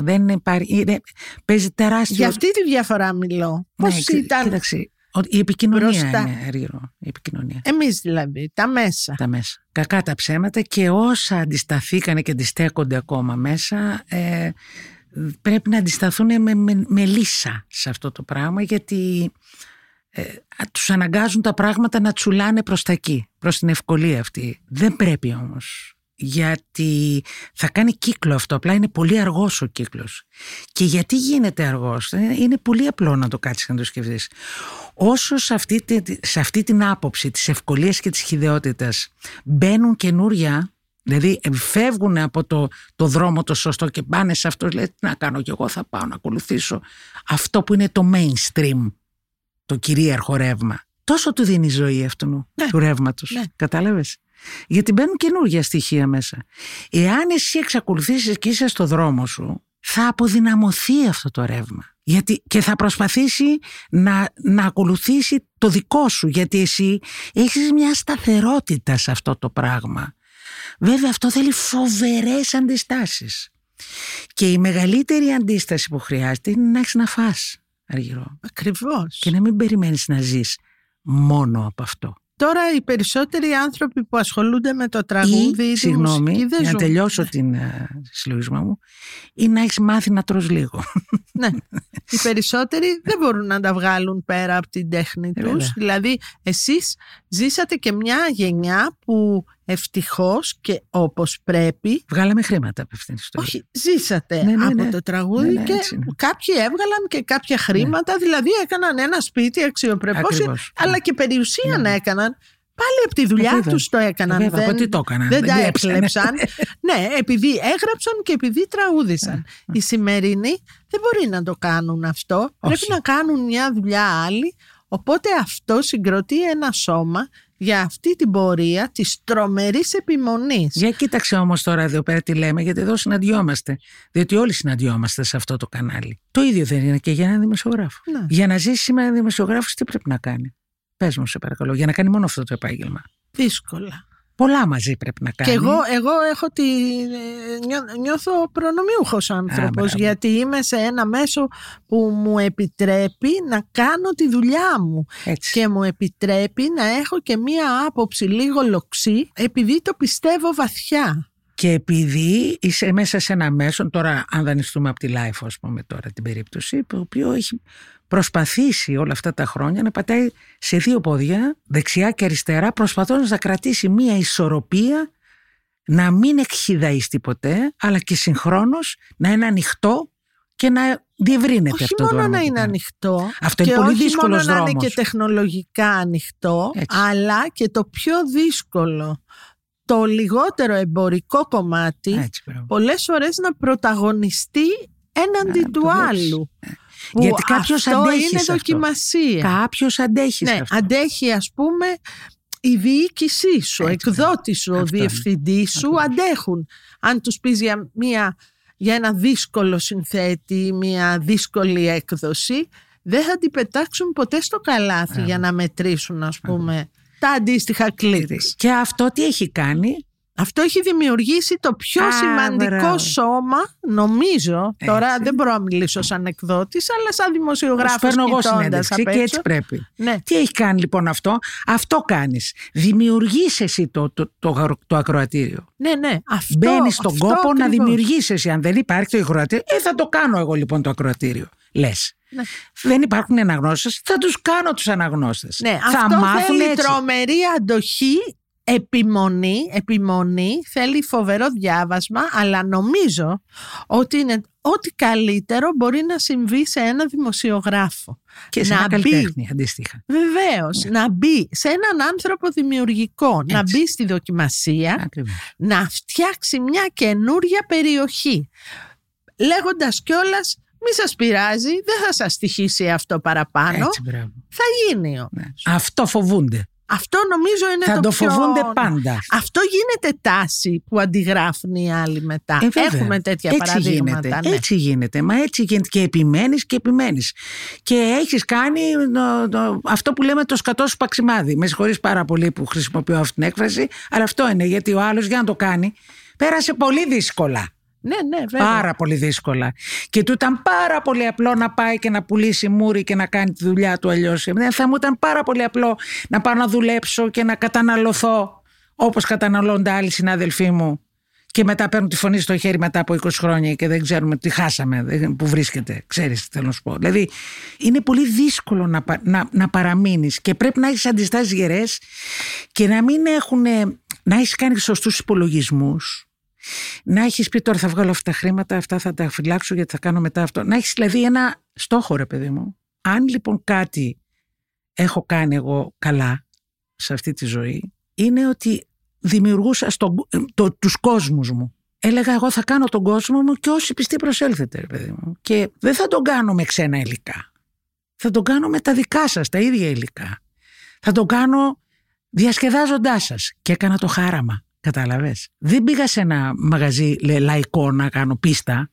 Speaker 1: Δεν υπάρχει, είναι, παίζει τεράστιο...
Speaker 3: Για αυτή τη διαφορά μιλώ. Πώς
Speaker 1: Ναι, κοι-
Speaker 3: ήταν
Speaker 1: Κοίταξε, ο- η επικοινωνία
Speaker 3: μπροστά.
Speaker 1: είναι αργυρό. Η επικοινωνία.
Speaker 3: εμείς δηλαδή, τα μέσα.
Speaker 1: Τα μέσα. Κακά τα ψέματα και όσα αντισταθήκανε και αντιστέκονται ακόμα μέσα ε, πρέπει να αντισταθούν με, με, με λύσα σε αυτό το πράγμα γιατί ε, α- τους αναγκάζουν τα πράγματα να τσουλάνε προς τα εκεί, προς την ευκολία αυτή. Δεν πρέπει όμως γιατί θα κάνει κύκλο αυτό, απλά είναι πολύ αργός ο κύκλος. Και γιατί γίνεται αργός, Ε, είναι πολύ απλό να το κάτσεις και να το σκεφτείς. Όσο σε αυτή, τη- σε αυτή την άποψη της ευκολίας και της χειδαιότητας μπαίνουν καινούρια, δηλαδή ε, φεύγουν από το, το δρόμο το σωστό και πάνε σε αυτό, λέει τι να κάνω κι εγώ θα πάω να ακολουθήσω αυτό που είναι το mainstream, το κυρίαρχο ρεύμα. Τόσο του δίνει η ζωή αυτού
Speaker 3: Ναι.
Speaker 1: του ρεύματος.
Speaker 3: Ναι.
Speaker 1: Κατάλαβες; Γιατί μπαίνουν καινούργια στοιχεία μέσα. Εάν εσύ εξακολουθήσεις και είσαι στο δρόμο σου, θα αποδυναμωθεί αυτό το ρεύμα. Γιατί, και θα προσπαθήσει να, να ακολουθήσει το δικό σου, γιατί εσύ έχεις μια σταθερότητα σε αυτό το πράγμα. Βέβαια αυτό θέλει φοβερές αντιστάσεις. Και η μεγαλύτερη αντίσταση που χρειάζεται είναι να έχεις να φας, Αργυρό.
Speaker 3: Ακριβώς.
Speaker 1: Και να μην περιμένεις να ζεις μόνο από αυτό.
Speaker 3: Τώρα οι περισσότεροι άνθρωποι που ασχολούνται με το τραγούδι ή
Speaker 1: ή,
Speaker 3: τη
Speaker 1: συγγνώμη,
Speaker 3: μουσική δεν
Speaker 1: για να
Speaker 3: ζουν.
Speaker 1: τελειώσω την ε, συλλογισμό μου, ή να έχεις μάθει να τρως λίγο.
Speaker 3: Ναι. οι περισσότεροι δεν μπορούν να τα βγάλουν πέρα από την τέχνη
Speaker 1: Ε,
Speaker 3: τους.
Speaker 1: βέβαια.
Speaker 3: Δηλαδή, εσείς ζήσατε και μια γενιά που ευτυχώς και όπως πρέπει
Speaker 1: Βγάλαμε χρήματα από αυτήν την ιστορία.
Speaker 3: όχι, ζήσατε
Speaker 1: Ναι, ναι,
Speaker 3: από
Speaker 1: ναι.
Speaker 3: το τραγούδι
Speaker 1: Ναι, ναι,
Speaker 3: και
Speaker 1: έτσι είναι.
Speaker 3: κάποιοι έβγαλαν και κάποια χρήματα, δηλαδή έκαναν ένα σπίτι αξιοπρεπώς,
Speaker 1: Ακριβώς.
Speaker 3: αλλά
Speaker 1: Ναι.
Speaker 3: και περιουσίαν έκαναν. Πάλι από τη δουλειά
Speaker 1: Βέβαια.
Speaker 3: τους το έκαναν.
Speaker 1: Βέβαια,
Speaker 3: δεν,
Speaker 1: από τι το έκαναν,
Speaker 3: Δεν
Speaker 1: δεν
Speaker 3: τα
Speaker 1: κλέψανε.
Speaker 3: έκλεψαν. [LAUGHS] ναι, επειδή έγραψαν και επειδή τραγούδισαν. Οι σημερινοί δεν μπορεί να το κάνουν αυτό. Πρέπει να κάνουν μια δουλειά άλλη. Οπότε αυτό συγκροτεί ένα σώμα για αυτή την πορεία της τρομερής επιμονής.
Speaker 1: Για κοίταξε όμως τώρα εδώ πέρα τι λέμε, γιατί εδώ συναντιόμαστε. Διότι όλοι συναντιόμαστε σε αυτό το κανάλι. Το ίδιο δεν είναι και για έναν δημοσιογράφο.
Speaker 3: Ναι.
Speaker 1: Για να ζήσει σήμερα ένα δημοσιογράφο, τι πρέπει να κάνει; Πες μου, σε παρακαλώ, για να κάνει μόνο αυτό το επάγγελμα.
Speaker 3: Δύσκολα.
Speaker 1: Πολλά μαζί πρέπει να κάνει.
Speaker 3: Και εγώ, εγώ έχω τη, ε, νιώ- νιώθω προνομιούχος άνθρωπος
Speaker 1: μπράβο.
Speaker 3: γιατί είμαι σε ένα μέσο που μου επιτρέπει να κάνω τη δουλειά μου
Speaker 1: Έτσι.
Speaker 3: και μου επιτρέπει να έχω και μία άποψη λίγο λοξή επειδή το πιστεύω βαθιά.
Speaker 1: Και επειδή είσαι μέσα σε ένα μέσο, τώρα αν δανειστούμε από τη Life, ας πούμε τώρα την περίπτωση, το οποίο έχει προσπαθήσει όλα αυτά τα χρόνια να πατάει σε δύο πόδια, δεξιά και αριστερά, προσπαθώντας να κρατήσει μία ισορροπία, να μην εκχυδαιστεί ποτέ, αλλά και συγχρόνως να είναι ανοιχτό και να διευρύνεται
Speaker 3: όχι
Speaker 1: αυτό το
Speaker 3: μόνο
Speaker 1: όνομα
Speaker 3: να
Speaker 1: που
Speaker 3: είναι
Speaker 1: κάνει.
Speaker 3: ανοιχτό
Speaker 1: Αυτό
Speaker 3: και
Speaker 1: είναι πολύ
Speaker 3: όχι
Speaker 1: δύσκολος
Speaker 3: μόνο να είναι
Speaker 1: δρόμος.
Speaker 3: και τεχνολογικά ανοιχτό
Speaker 1: Έτσι.
Speaker 3: αλλά και το πιο δύσκολο το λιγότερο εμπορικό κομμάτι
Speaker 1: Έτσι, μπράβο.
Speaker 3: πολλές φορές να πρωταγωνιστεί έναντι
Speaker 1: Να
Speaker 3: του
Speaker 1: το δώσεις.
Speaker 3: Άλλου. Που
Speaker 1: Γιατί κάποιος
Speaker 3: αυτό
Speaker 1: αντέχεις
Speaker 3: είναι
Speaker 1: σε αυτό.
Speaker 3: δοκιμασία.
Speaker 1: Κάποιος αντέχεις σε
Speaker 3: Ναι,
Speaker 1: αυτό.
Speaker 3: αντέχει ας πούμε η διοίκησή σου, ο
Speaker 1: Έτσι,
Speaker 3: εκδότης σου, ο
Speaker 1: Αυτό είναι.
Speaker 3: διευθυντής σου
Speaker 1: Ακριβώς.
Speaker 3: αντέχουν. Αν τους πεις για, μια, για ένα δύσκολο συνθέτη, μια δύσκολη έκδοση, δεν θα την πετάξουν ποτέ στο καλάθι για να μετρήσουν ας πούμε τα αντίστοιχα κλικς.
Speaker 1: Και αυτό τι έχει κάνει,
Speaker 3: Αυτό έχει δημιουργήσει το πιο
Speaker 1: Α,
Speaker 3: σημαντικό
Speaker 1: μπράβο.
Speaker 3: σώμα, νομίζω. Τώρα
Speaker 1: Έτσι.
Speaker 3: δεν μπορώ να μιλήσω σαν εκδότης, αλλά σαν
Speaker 1: Σου
Speaker 3: δημοσιογράφος
Speaker 1: παίρνω εγώ
Speaker 3: κοιτώντας
Speaker 1: συνέντευξη
Speaker 3: απ'
Speaker 1: και
Speaker 3: έξω.
Speaker 1: έτσι πρέπει.
Speaker 3: Ναι.
Speaker 1: Τι έχει κάνει λοιπόν αυτό, αυτό κάνεις. Δημιουργείς εσύ το, το, το, αγρο- το ακροατήριο.
Speaker 3: Ναι, ναι. Αυτό,
Speaker 1: Μπαίνεις στον
Speaker 3: αυτό
Speaker 1: κόπο να
Speaker 3: ακριβώς.
Speaker 1: δημιουργήσει εσύ. Αν δεν υπάρχει το ακροατήριο, ε, θα το κάνω εγώ λοιπόν το ακροατήριο. Λες.
Speaker 3: Ναι.
Speaker 1: Δεν υπάρχουν αναγνώστε, θα τους κάνω τους αναγνώστες.
Speaker 3: Ναι,
Speaker 1: θα
Speaker 3: αυτό
Speaker 1: μάθουν
Speaker 3: θέλει
Speaker 1: έτσι.
Speaker 3: τρομερή αντοχή, επιμονή, επιμονή, θέλει φοβερό διάβασμα, αλλά νομίζω ότι είναι ό,τι καλύτερο μπορεί να συμβεί σε ένα δημοσιογράφο.
Speaker 1: Και σε
Speaker 3: να
Speaker 1: ένα
Speaker 3: μπει.
Speaker 1: καλλιτέχνη αντίστοιχα.
Speaker 3: Βεβαίως, να μπει σε έναν άνθρωπο δημιουργικό, να
Speaker 1: Έτσι.
Speaker 3: μπει στη δοκιμασία,
Speaker 1: Ακριβώς.
Speaker 3: να φτιάξει μια καινούρια περιοχή. Λέγοντας κιόλας, μη σας πειράζει, δεν θα σας στοιχήσει αυτό παραπάνω,
Speaker 1: Έτσι, μπράβο.
Speaker 3: θα γίνει όμως.
Speaker 1: Ναι. Αυτό φοβούνται.
Speaker 3: Αυτό νομίζω είναι
Speaker 1: θα
Speaker 3: το,
Speaker 1: το
Speaker 3: πιο...
Speaker 1: φοβούνται πάντα.
Speaker 3: Αυτό γίνεται τάση που αντιγράφουν οι άλλοι μετά.
Speaker 1: Ε, βέβαια.
Speaker 3: Έχουμε τέτοια
Speaker 1: έτσι
Speaker 3: παραδείγματα.
Speaker 1: Γίνεται,
Speaker 3: ναι.
Speaker 1: Έτσι γίνεται. Μα έτσι γίνεται. Και επιμένεις και επιμένεις. Και έχεις κάνει το- το- αυτό που λέμε το σκατό σου παξιμάδι. Με συγχωρείς πάρα πολύ που χρησιμοποιώ αυτή την έκφραση, αλλά αυτό είναι. Γιατί ο άλλος για να το κάνει πέρασε πολύ δύσκολα.
Speaker 3: Ναι, ναι, βέβαια.
Speaker 1: Πάρα πολύ δύσκολα. Και του ήταν πάρα πολύ απλό να πάει και να πουλήσει μούρι και να κάνει τη δουλειά του αλλιώς. Θα μου ήταν πάρα πολύ απλό να πάω να δουλέψω και να καταναλωθώ όπως καταναλώνται άλλοι συνάδελφοί μου. Και μετά παίρνουν τη φωνή στο χέρι μετά από 20 χρόνια και δεν ξέρουμε τι χάσαμε, δεν- που βρίσκεται. Ξέρεις τι θέλω να σου πω. Δηλαδή είναι πολύ δύσκολο να, πα- να, να παραμείνεις και πρέπει να έχεις αντιστάσεις γερές και να μην έχουν, να έχεις κάνει σωστούς υπολογισμούς να έχεις πει τώρα θα βγάλω αυτά τα χρήματα, αυτά θα τα φυλάξω γιατί θα κάνω μετά αυτό. Να έχεις δηλαδή ένα στόχο, ρε παιδί μου. Αν λοιπόν κάτι έχω κάνει εγώ καλά σε αυτή τη ζωή, είναι ότι δημιουργούσα στον, το, τους κόσμους μου. Έλεγα εγώ θα κάνω τον κόσμο μου και όσοι πιστοί προσέλθετε, ρε παιδί μου. Και δεν θα τον κάνω με ξένα υλικά. Θα τον κάνω με τα δικά σας, τα ίδια υλικά. Θα τον κάνω διασκεδάζοντάς σας. Και έκανα το χάραμα. Κατάλαβες; Δεν πήγα σε ένα μαγαζί λε, λαϊκό να κάνω πίστα.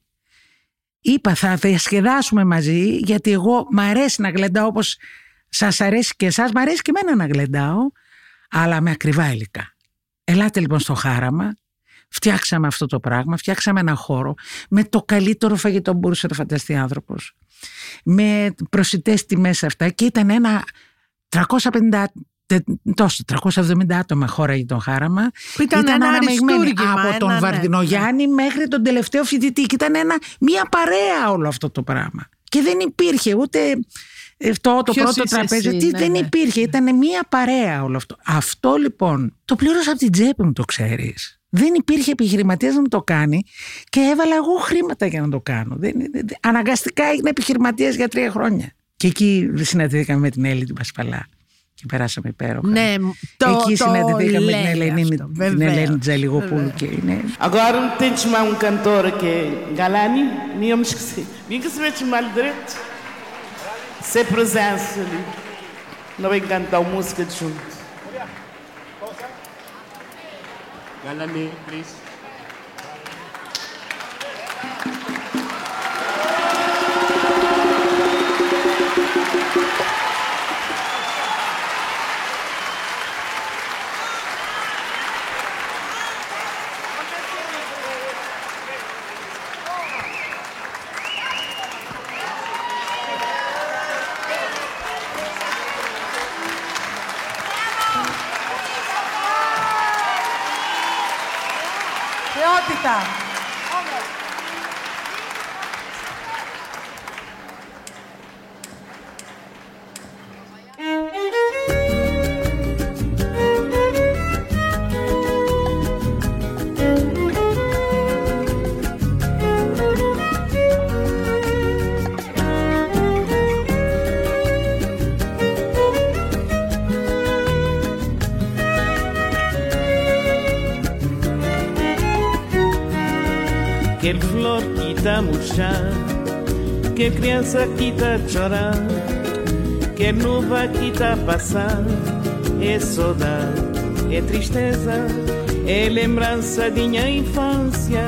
Speaker 1: Είπα θα διασκεδάσουμε μαζί γιατί εγώ μ' αρέσει να γλεντάω όπως σας αρέσει και εσάς. Μ' αρέσει και εμένα να γλεντάω αλλά με ακριβά υλικά. Ελάτε λοιπόν στο χάραμα. Φτιάξαμε αυτό το πράγμα, φτιάξαμε ένα χώρο με το καλύτερο φαγητό που μπορούσε να φανταστεί άνθρωπος. Με προσιτές τιμές αυτά και ήταν ένα 350 τε- τόσο, 370 άτομα χώραγε το χάραμα.
Speaker 3: Που ήταν ένα
Speaker 1: αναμειγμένοι
Speaker 3: αριστούργημα,
Speaker 1: από τον
Speaker 3: ένα, ναι.
Speaker 1: Βαρδινογιάννη μέχρι τον τελευταίο φοιτητή. Και ήταν ένα, μια παρέα όλο αυτό το πράγμα. Και δεν υπήρχε ούτε αυτό το
Speaker 3: Ποιος
Speaker 1: πρώτο
Speaker 3: είσαι
Speaker 1: τραπέζι.
Speaker 3: εσύ,
Speaker 1: Τι
Speaker 3: ναι,
Speaker 1: δεν
Speaker 3: ναι.
Speaker 1: υπήρχε. Ήταν μία παρέα όλο αυτό. Αυτό λοιπόν το πλήρωσα από την τσέπη μου, το ξέρεις. Δεν υπήρχε επιχειρηματίας να μου το κάνει και έβαλα εγώ χρήματα για να το κάνω. Δεν, δεν- δεν- αναγκαστικά έγινα επιχειρηματίας για τρία χρόνια. Και εκεί συναντηθήκαμε με την Έλλη την Πασπαλά. Περάσαμε υπέροχα.
Speaker 3: Ναι, το,
Speaker 1: Εκεί συναντηθήκαμε την Ελένη,
Speaker 3: αυτό,
Speaker 1: την Ελένη Τζαλιγοπούλου. Και είναι...
Speaker 7: Αγώρα μου την τσιμάμουν καντόρα και γαλάνι, μία μισή. Μην ξέρετε τι μαλλιδρέτ. Σε προζάσουν. Να μην καντάω μουσική
Speaker 3: τσιμ.
Speaker 7: Γαλάνι, πλήσι. Санта. Está a criança que está a chorar, quer nuvem que está a passar. É saudade, é tristeza, é lembrança de minha infância,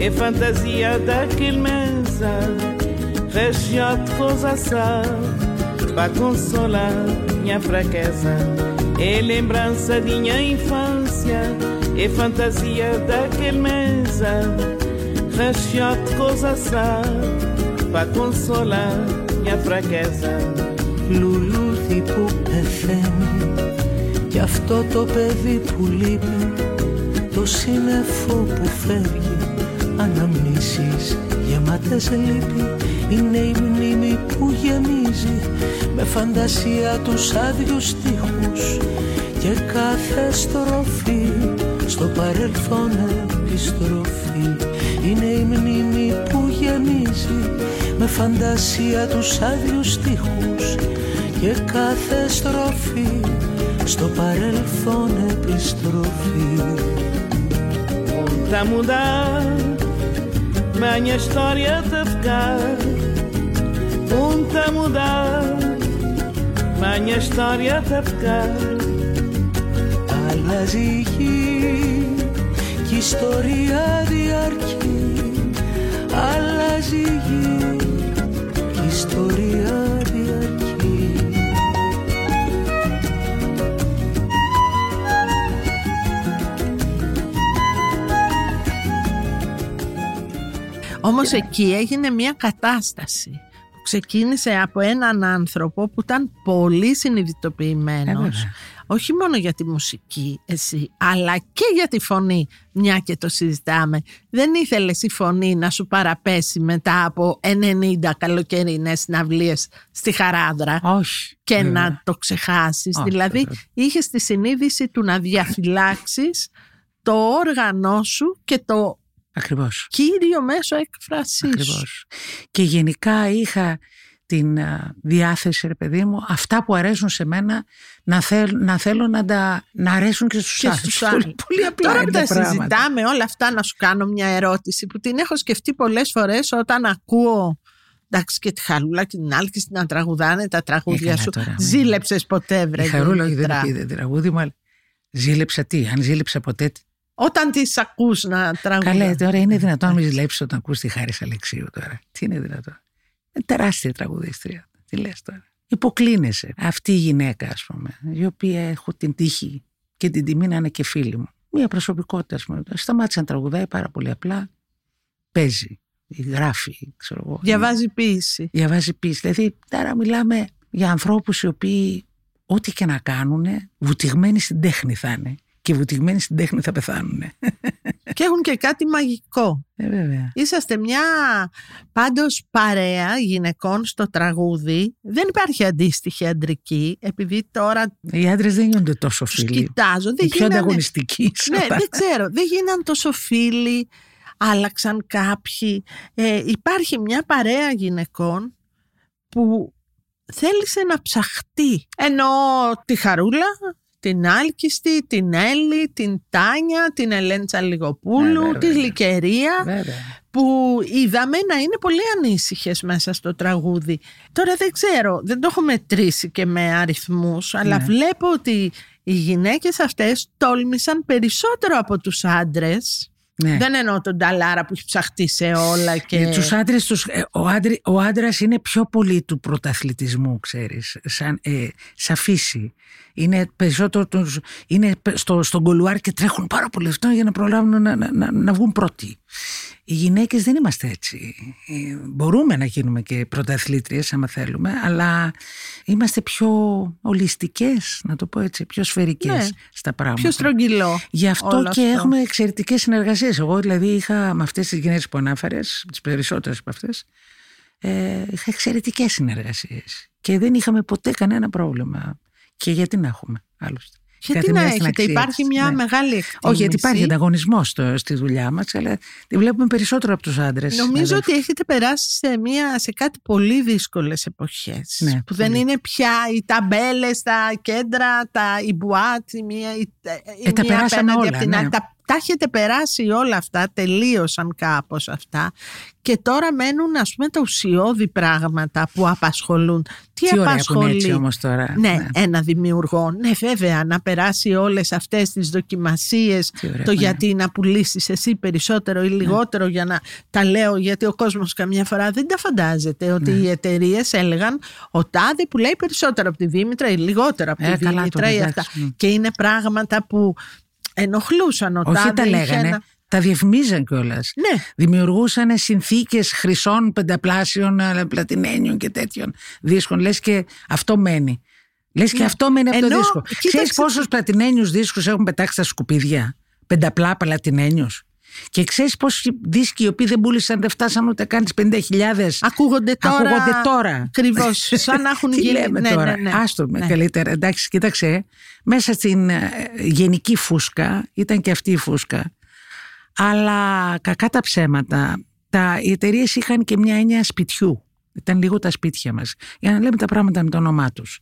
Speaker 7: é fantasia daquele mesa, região de coisa para consolar minha fraqueza. É lembrança de minha infância, é fantasia daquele mesa, região de coisa para consolar minha fraqueza.
Speaker 2: λουλούδι που πεθαίνει κι αυτό το παιδί που λείπει το σύννεφο που φεύγει αναμνήσεις γεμάτες λύπη είναι η μνήμη που γεμίζει με φαντασία τους άδειους στίχους και κάθε στροφή στο παρελθόν επιστροφή είναι η μνήμη που γεμίζει με φαντασία τους άδειους στίχους και κάθε στροφή στο παρελθόν επιστροφή
Speaker 7: Tá a mudar, mas minha história tá a ficar. Um tá a mudar, mas minha história tá a ficar.
Speaker 2: Αλλάζει η γη και η ιστορία διαρκεί Αλλάζει η γη και η ιστορία διαρκεί.
Speaker 3: Όμως εκεί έγινε μια κατάσταση. που ξεκίνησε από έναν άνθρωπο που ήταν πολύ
Speaker 1: Ε,
Speaker 3: συνειδητοποιημένος
Speaker 1: βέβαια.
Speaker 3: όχι μόνο για τη μουσική εσύ αλλά και για τη φωνή μια και το συζητάμε δεν ήθελες η φωνή να σου παραπέσει μετά από 90 καλοκαιρινές συναυλίες στη Χαράδρα
Speaker 1: όχι.
Speaker 3: και
Speaker 1: βέβαια.
Speaker 3: να το ξεχάσεις
Speaker 1: Όχι,
Speaker 3: δηλαδή
Speaker 1: βέβαια.
Speaker 3: είχες τη συνείδηση του να διαφυλάξεις το όργανό σου και το
Speaker 1: Ακριβώς.
Speaker 3: κύριο μέσο έκφρασής σου.
Speaker 1: Ακριβώς. Και γενικά είχα την α, διάθεση, ρε παιδί μου, αυτά που αρέσουν σε μένα να, θέλ, να θέλω να, τα, να αρέσουν και στους
Speaker 3: Και
Speaker 1: άλλους.
Speaker 3: στους
Speaker 1: Πολύ,
Speaker 3: άλλους. [LAUGHS]
Speaker 1: πολύ απλά
Speaker 3: Τώρα που
Speaker 1: είναι
Speaker 3: τα
Speaker 1: πράγματα.
Speaker 3: συζητάμε όλα αυτά να σου κάνω μια ερώτηση που την έχω σκεφτεί πολλές φορές όταν ακούω εντάξει και τη Χαρούλα και την άλλη και στην να τραγουδάνε τα τραγούδια
Speaker 1: καλά
Speaker 3: σου.
Speaker 1: τώρα, ναι.
Speaker 3: Ζήλεψες ποτέ βρε
Speaker 1: Η Χαρούλα όχι,
Speaker 3: Δήμητρα.
Speaker 1: δεν είπε τραγούδι μου, αλλά ζήλεψα τι, αν ζήλεψα ποτέ. Τι.
Speaker 3: Όταν τις ακούς να τραγουδάνε.
Speaker 1: Καλέ, τώρα είναι δυνατόν να μην ζηλέψεις όταν ακούς τη Χάρη Αλεξίου τώρα. Τι είναι δυνατόν. Είναι τεράστια τραγουδίστρια. Τι λες τώρα. Υποκλίνεσαι. Αυτή η γυναίκα, ας πούμε, η οποία έχω την τύχη και την τιμή να είναι και φίλη μου. Μία προσωπικότητα, ας πούμε. Σταμάτησε να τραγουδάει πάρα πολύ απλά. Παίζει, γράφει, ξέρω εγώ.
Speaker 3: Διαβάζει ποίηση.
Speaker 1: Διαβάζει πίστη. Δηλαδή, τώρα μιλάμε για ανθρώπους οι οποίοι ό,τι και να κάνουν, βουτυγμένοι στην τέχνη θα είναι. Και βουτυγμένοι στην τέχνη θα πεθάνουν.
Speaker 3: Και έχουν και κάτι μαγικό.
Speaker 1: Ε, βέβαια.
Speaker 3: Είσαστε μια πάντως παρέα γυναικών στο τραγούδι. Δεν υπάρχει αντίστοιχη αντρική, επειδή τώρα
Speaker 1: Οι άντρες δεν γίνονται τόσο
Speaker 3: τους
Speaker 1: φίλοι.
Speaker 3: κοιτάζω. Δεν
Speaker 1: Οι πιο
Speaker 3: γίνανε-
Speaker 1: ανταγωνιστικοί. σε
Speaker 3: Ναι,
Speaker 1: αυτά.
Speaker 3: δεν ξέρω. Δεν γίναν τόσο φίλοι. Άλλαξαν κάποιοι. Ε, υπάρχει μια παρέα γυναικών που θέλησε να ψαχτεί. Ενώ τη Χαρούλα, την Άλκιστη, την Έλλη, την Τάνια, την Ελέντσα Λιγοπούλου,
Speaker 1: Ναι, βέβαια.
Speaker 3: τη Γλυκερία
Speaker 1: Βέβαια.
Speaker 3: που είδαμε να είναι πολύ ανήσυχες μέσα στο τραγούδι. Τώρα δεν ξέρω, δεν το έχω μετρήσει και με αριθμούς, αλλά
Speaker 1: Ναι.
Speaker 3: βλέπω ότι οι γυναίκες αυτές τόλμησαν περισσότερο από τους άντρες.
Speaker 1: Ναι.
Speaker 3: Δεν εννοώ τον Ταλάρα που έχει ψαχτεί σε όλα και...
Speaker 1: Ε, Τους άντρες, τους, ε, ο, άντρη, ο άντρας είναι πιο πολύ του πρωταθλητισμού, ξέρεις, σαν, ε, σαν φύση. Είναι περισσότερο τους, είναι πε- στο, στον κολουάρ και τρέχουν πάρα πολύ αυτό για να προλάβουν να, να, να, να βγουν πρώτοι. Οι γυναίκες δεν είμαστε έτσι. Ε, μπορούμε να γίνουμε και πρωταθλήτριες άμα θέλουμε, αλλά είμαστε πιο ολιστικές, να το πω έτσι, πιο σφαιρικές
Speaker 3: Ναι.
Speaker 1: στα πράγματα.
Speaker 3: Πιο στρογγυλό.
Speaker 1: Γι' αυτό
Speaker 3: όλο
Speaker 1: και
Speaker 3: αυτό.
Speaker 1: έχουμε εξαιρετικές συνεργασίες. Εγώ δηλαδή είχα με αυτές τις γυναίκες που ανάφερες, τις περισσότερες από αυτές, ε, είχα εξαιρετικές συνεργασίες. Και δεν είχαμε ποτέ κανένα πρόβλημα. Και γιατί να έχουμε, άλλωστε.
Speaker 3: Γιατί
Speaker 1: Κάθε
Speaker 3: να
Speaker 1: μία στην
Speaker 3: έχετε,
Speaker 1: αξία
Speaker 3: υπάρχει
Speaker 1: της,
Speaker 3: μια
Speaker 1: ναι.
Speaker 3: μεγάλη εκτίμηση.
Speaker 1: Όχι, γιατί υπάρχει ανταγωνισμός στη δουλειά μας, αλλά τη βλέπουμε περισσότερο από τους άντρες.
Speaker 3: Νομίζω ότι έχετε περάσει σε, μια, σε κάτι πολύ δύσκολες εποχές
Speaker 1: Ναι,
Speaker 3: που δεν
Speaker 1: πολύ.
Speaker 3: είναι πια οι ταμπέλες, τα κέντρα, τα, η μπουάτ, η μία, η, η
Speaker 1: Ε, τα
Speaker 3: μία
Speaker 1: περάσαμε
Speaker 3: απέναντι
Speaker 1: όλα,
Speaker 3: απ' την
Speaker 1: ναι.
Speaker 3: άλλη. Τα, τα έχετε περάσει όλα αυτά, τελείωσαν κάπως αυτά και τώρα μένουν ας πούμε τα ουσιώδη πράγματα που απασχολούν. Τι,
Speaker 1: Τι ωραία που είναι
Speaker 3: απασχολεί
Speaker 1: έτσι όμως τώρα.
Speaker 3: ναι, ένα δημιουργό. Ναι, βέβαια, να περάσει όλες αυτές τις δοκιμασίες
Speaker 1: Τι ωραία
Speaker 3: το
Speaker 1: που είναι.
Speaker 3: γιατί να πουλήσεις εσύ περισσότερο ή λιγότερο για να τα λέω γιατί ο κόσμος καμιά φορά δεν τα φαντάζεται ότι
Speaker 1: Ναι.
Speaker 3: οι εταιρείες έλεγαν ο τάδε που λέει περισσότερο από τη Δήμητρα ή λιγότερο από τη
Speaker 1: Ε, καλά
Speaker 3: Δήμητρα
Speaker 1: τώρα,
Speaker 3: ή
Speaker 1: εντάξει,
Speaker 3: αυτά.
Speaker 1: μ.
Speaker 3: Και είναι πράγματα που ενοχλούσαν ο
Speaker 1: Όχι
Speaker 3: τάδε.
Speaker 1: τα
Speaker 3: είχε
Speaker 1: λέγανε,
Speaker 3: ένα-
Speaker 1: τα διαφημίζαν κιόλας.
Speaker 3: Ναι,
Speaker 1: Δημιουργούσαν συνθήκες χρυσών πενταπλάσιων αλλά, πλατινένιων και τέτοιων δίσκων. Λες και αυτό μένει. Λες και
Speaker 3: Ναι.
Speaker 1: αυτό μένει από το
Speaker 3: Ενώ,
Speaker 1: δίσκο.
Speaker 3: κοίταξε-
Speaker 1: Ξέρεις πόσους πλατινένιους δίσκους έχουν πετάξει στα σκουπίδια; Πενταπλά πλατινένιους. Και ξέρεις πόσοι δίσκοι οι οποίοι δεν πούλησαν, δεν φτάσαν ούτε καν τις 50.000.
Speaker 3: ακούγονται τώρα.
Speaker 1: Ακούγονται τώρα.
Speaker 3: Ακριβώς. Σαν να έχουν
Speaker 1: Τι
Speaker 3: γίνει.
Speaker 1: λέμε
Speaker 3: ναι,
Speaker 1: τώρα;
Speaker 3: ναι, ναι.
Speaker 1: Άστο με
Speaker 3: Ναι.
Speaker 1: καλύτερα. Εντάξει, κοίταξε. Μέσα στην ε, γενική φούσκα ήταν και αυτή η φούσκα. Αλλά κακά τα ψέματα. Τα, οι εταιρείες είχαν και μια έννοια σπιτιού. Ήταν λίγο τα σπίτια μας. Για να λέμε τα πράγματα με το όνομά τους.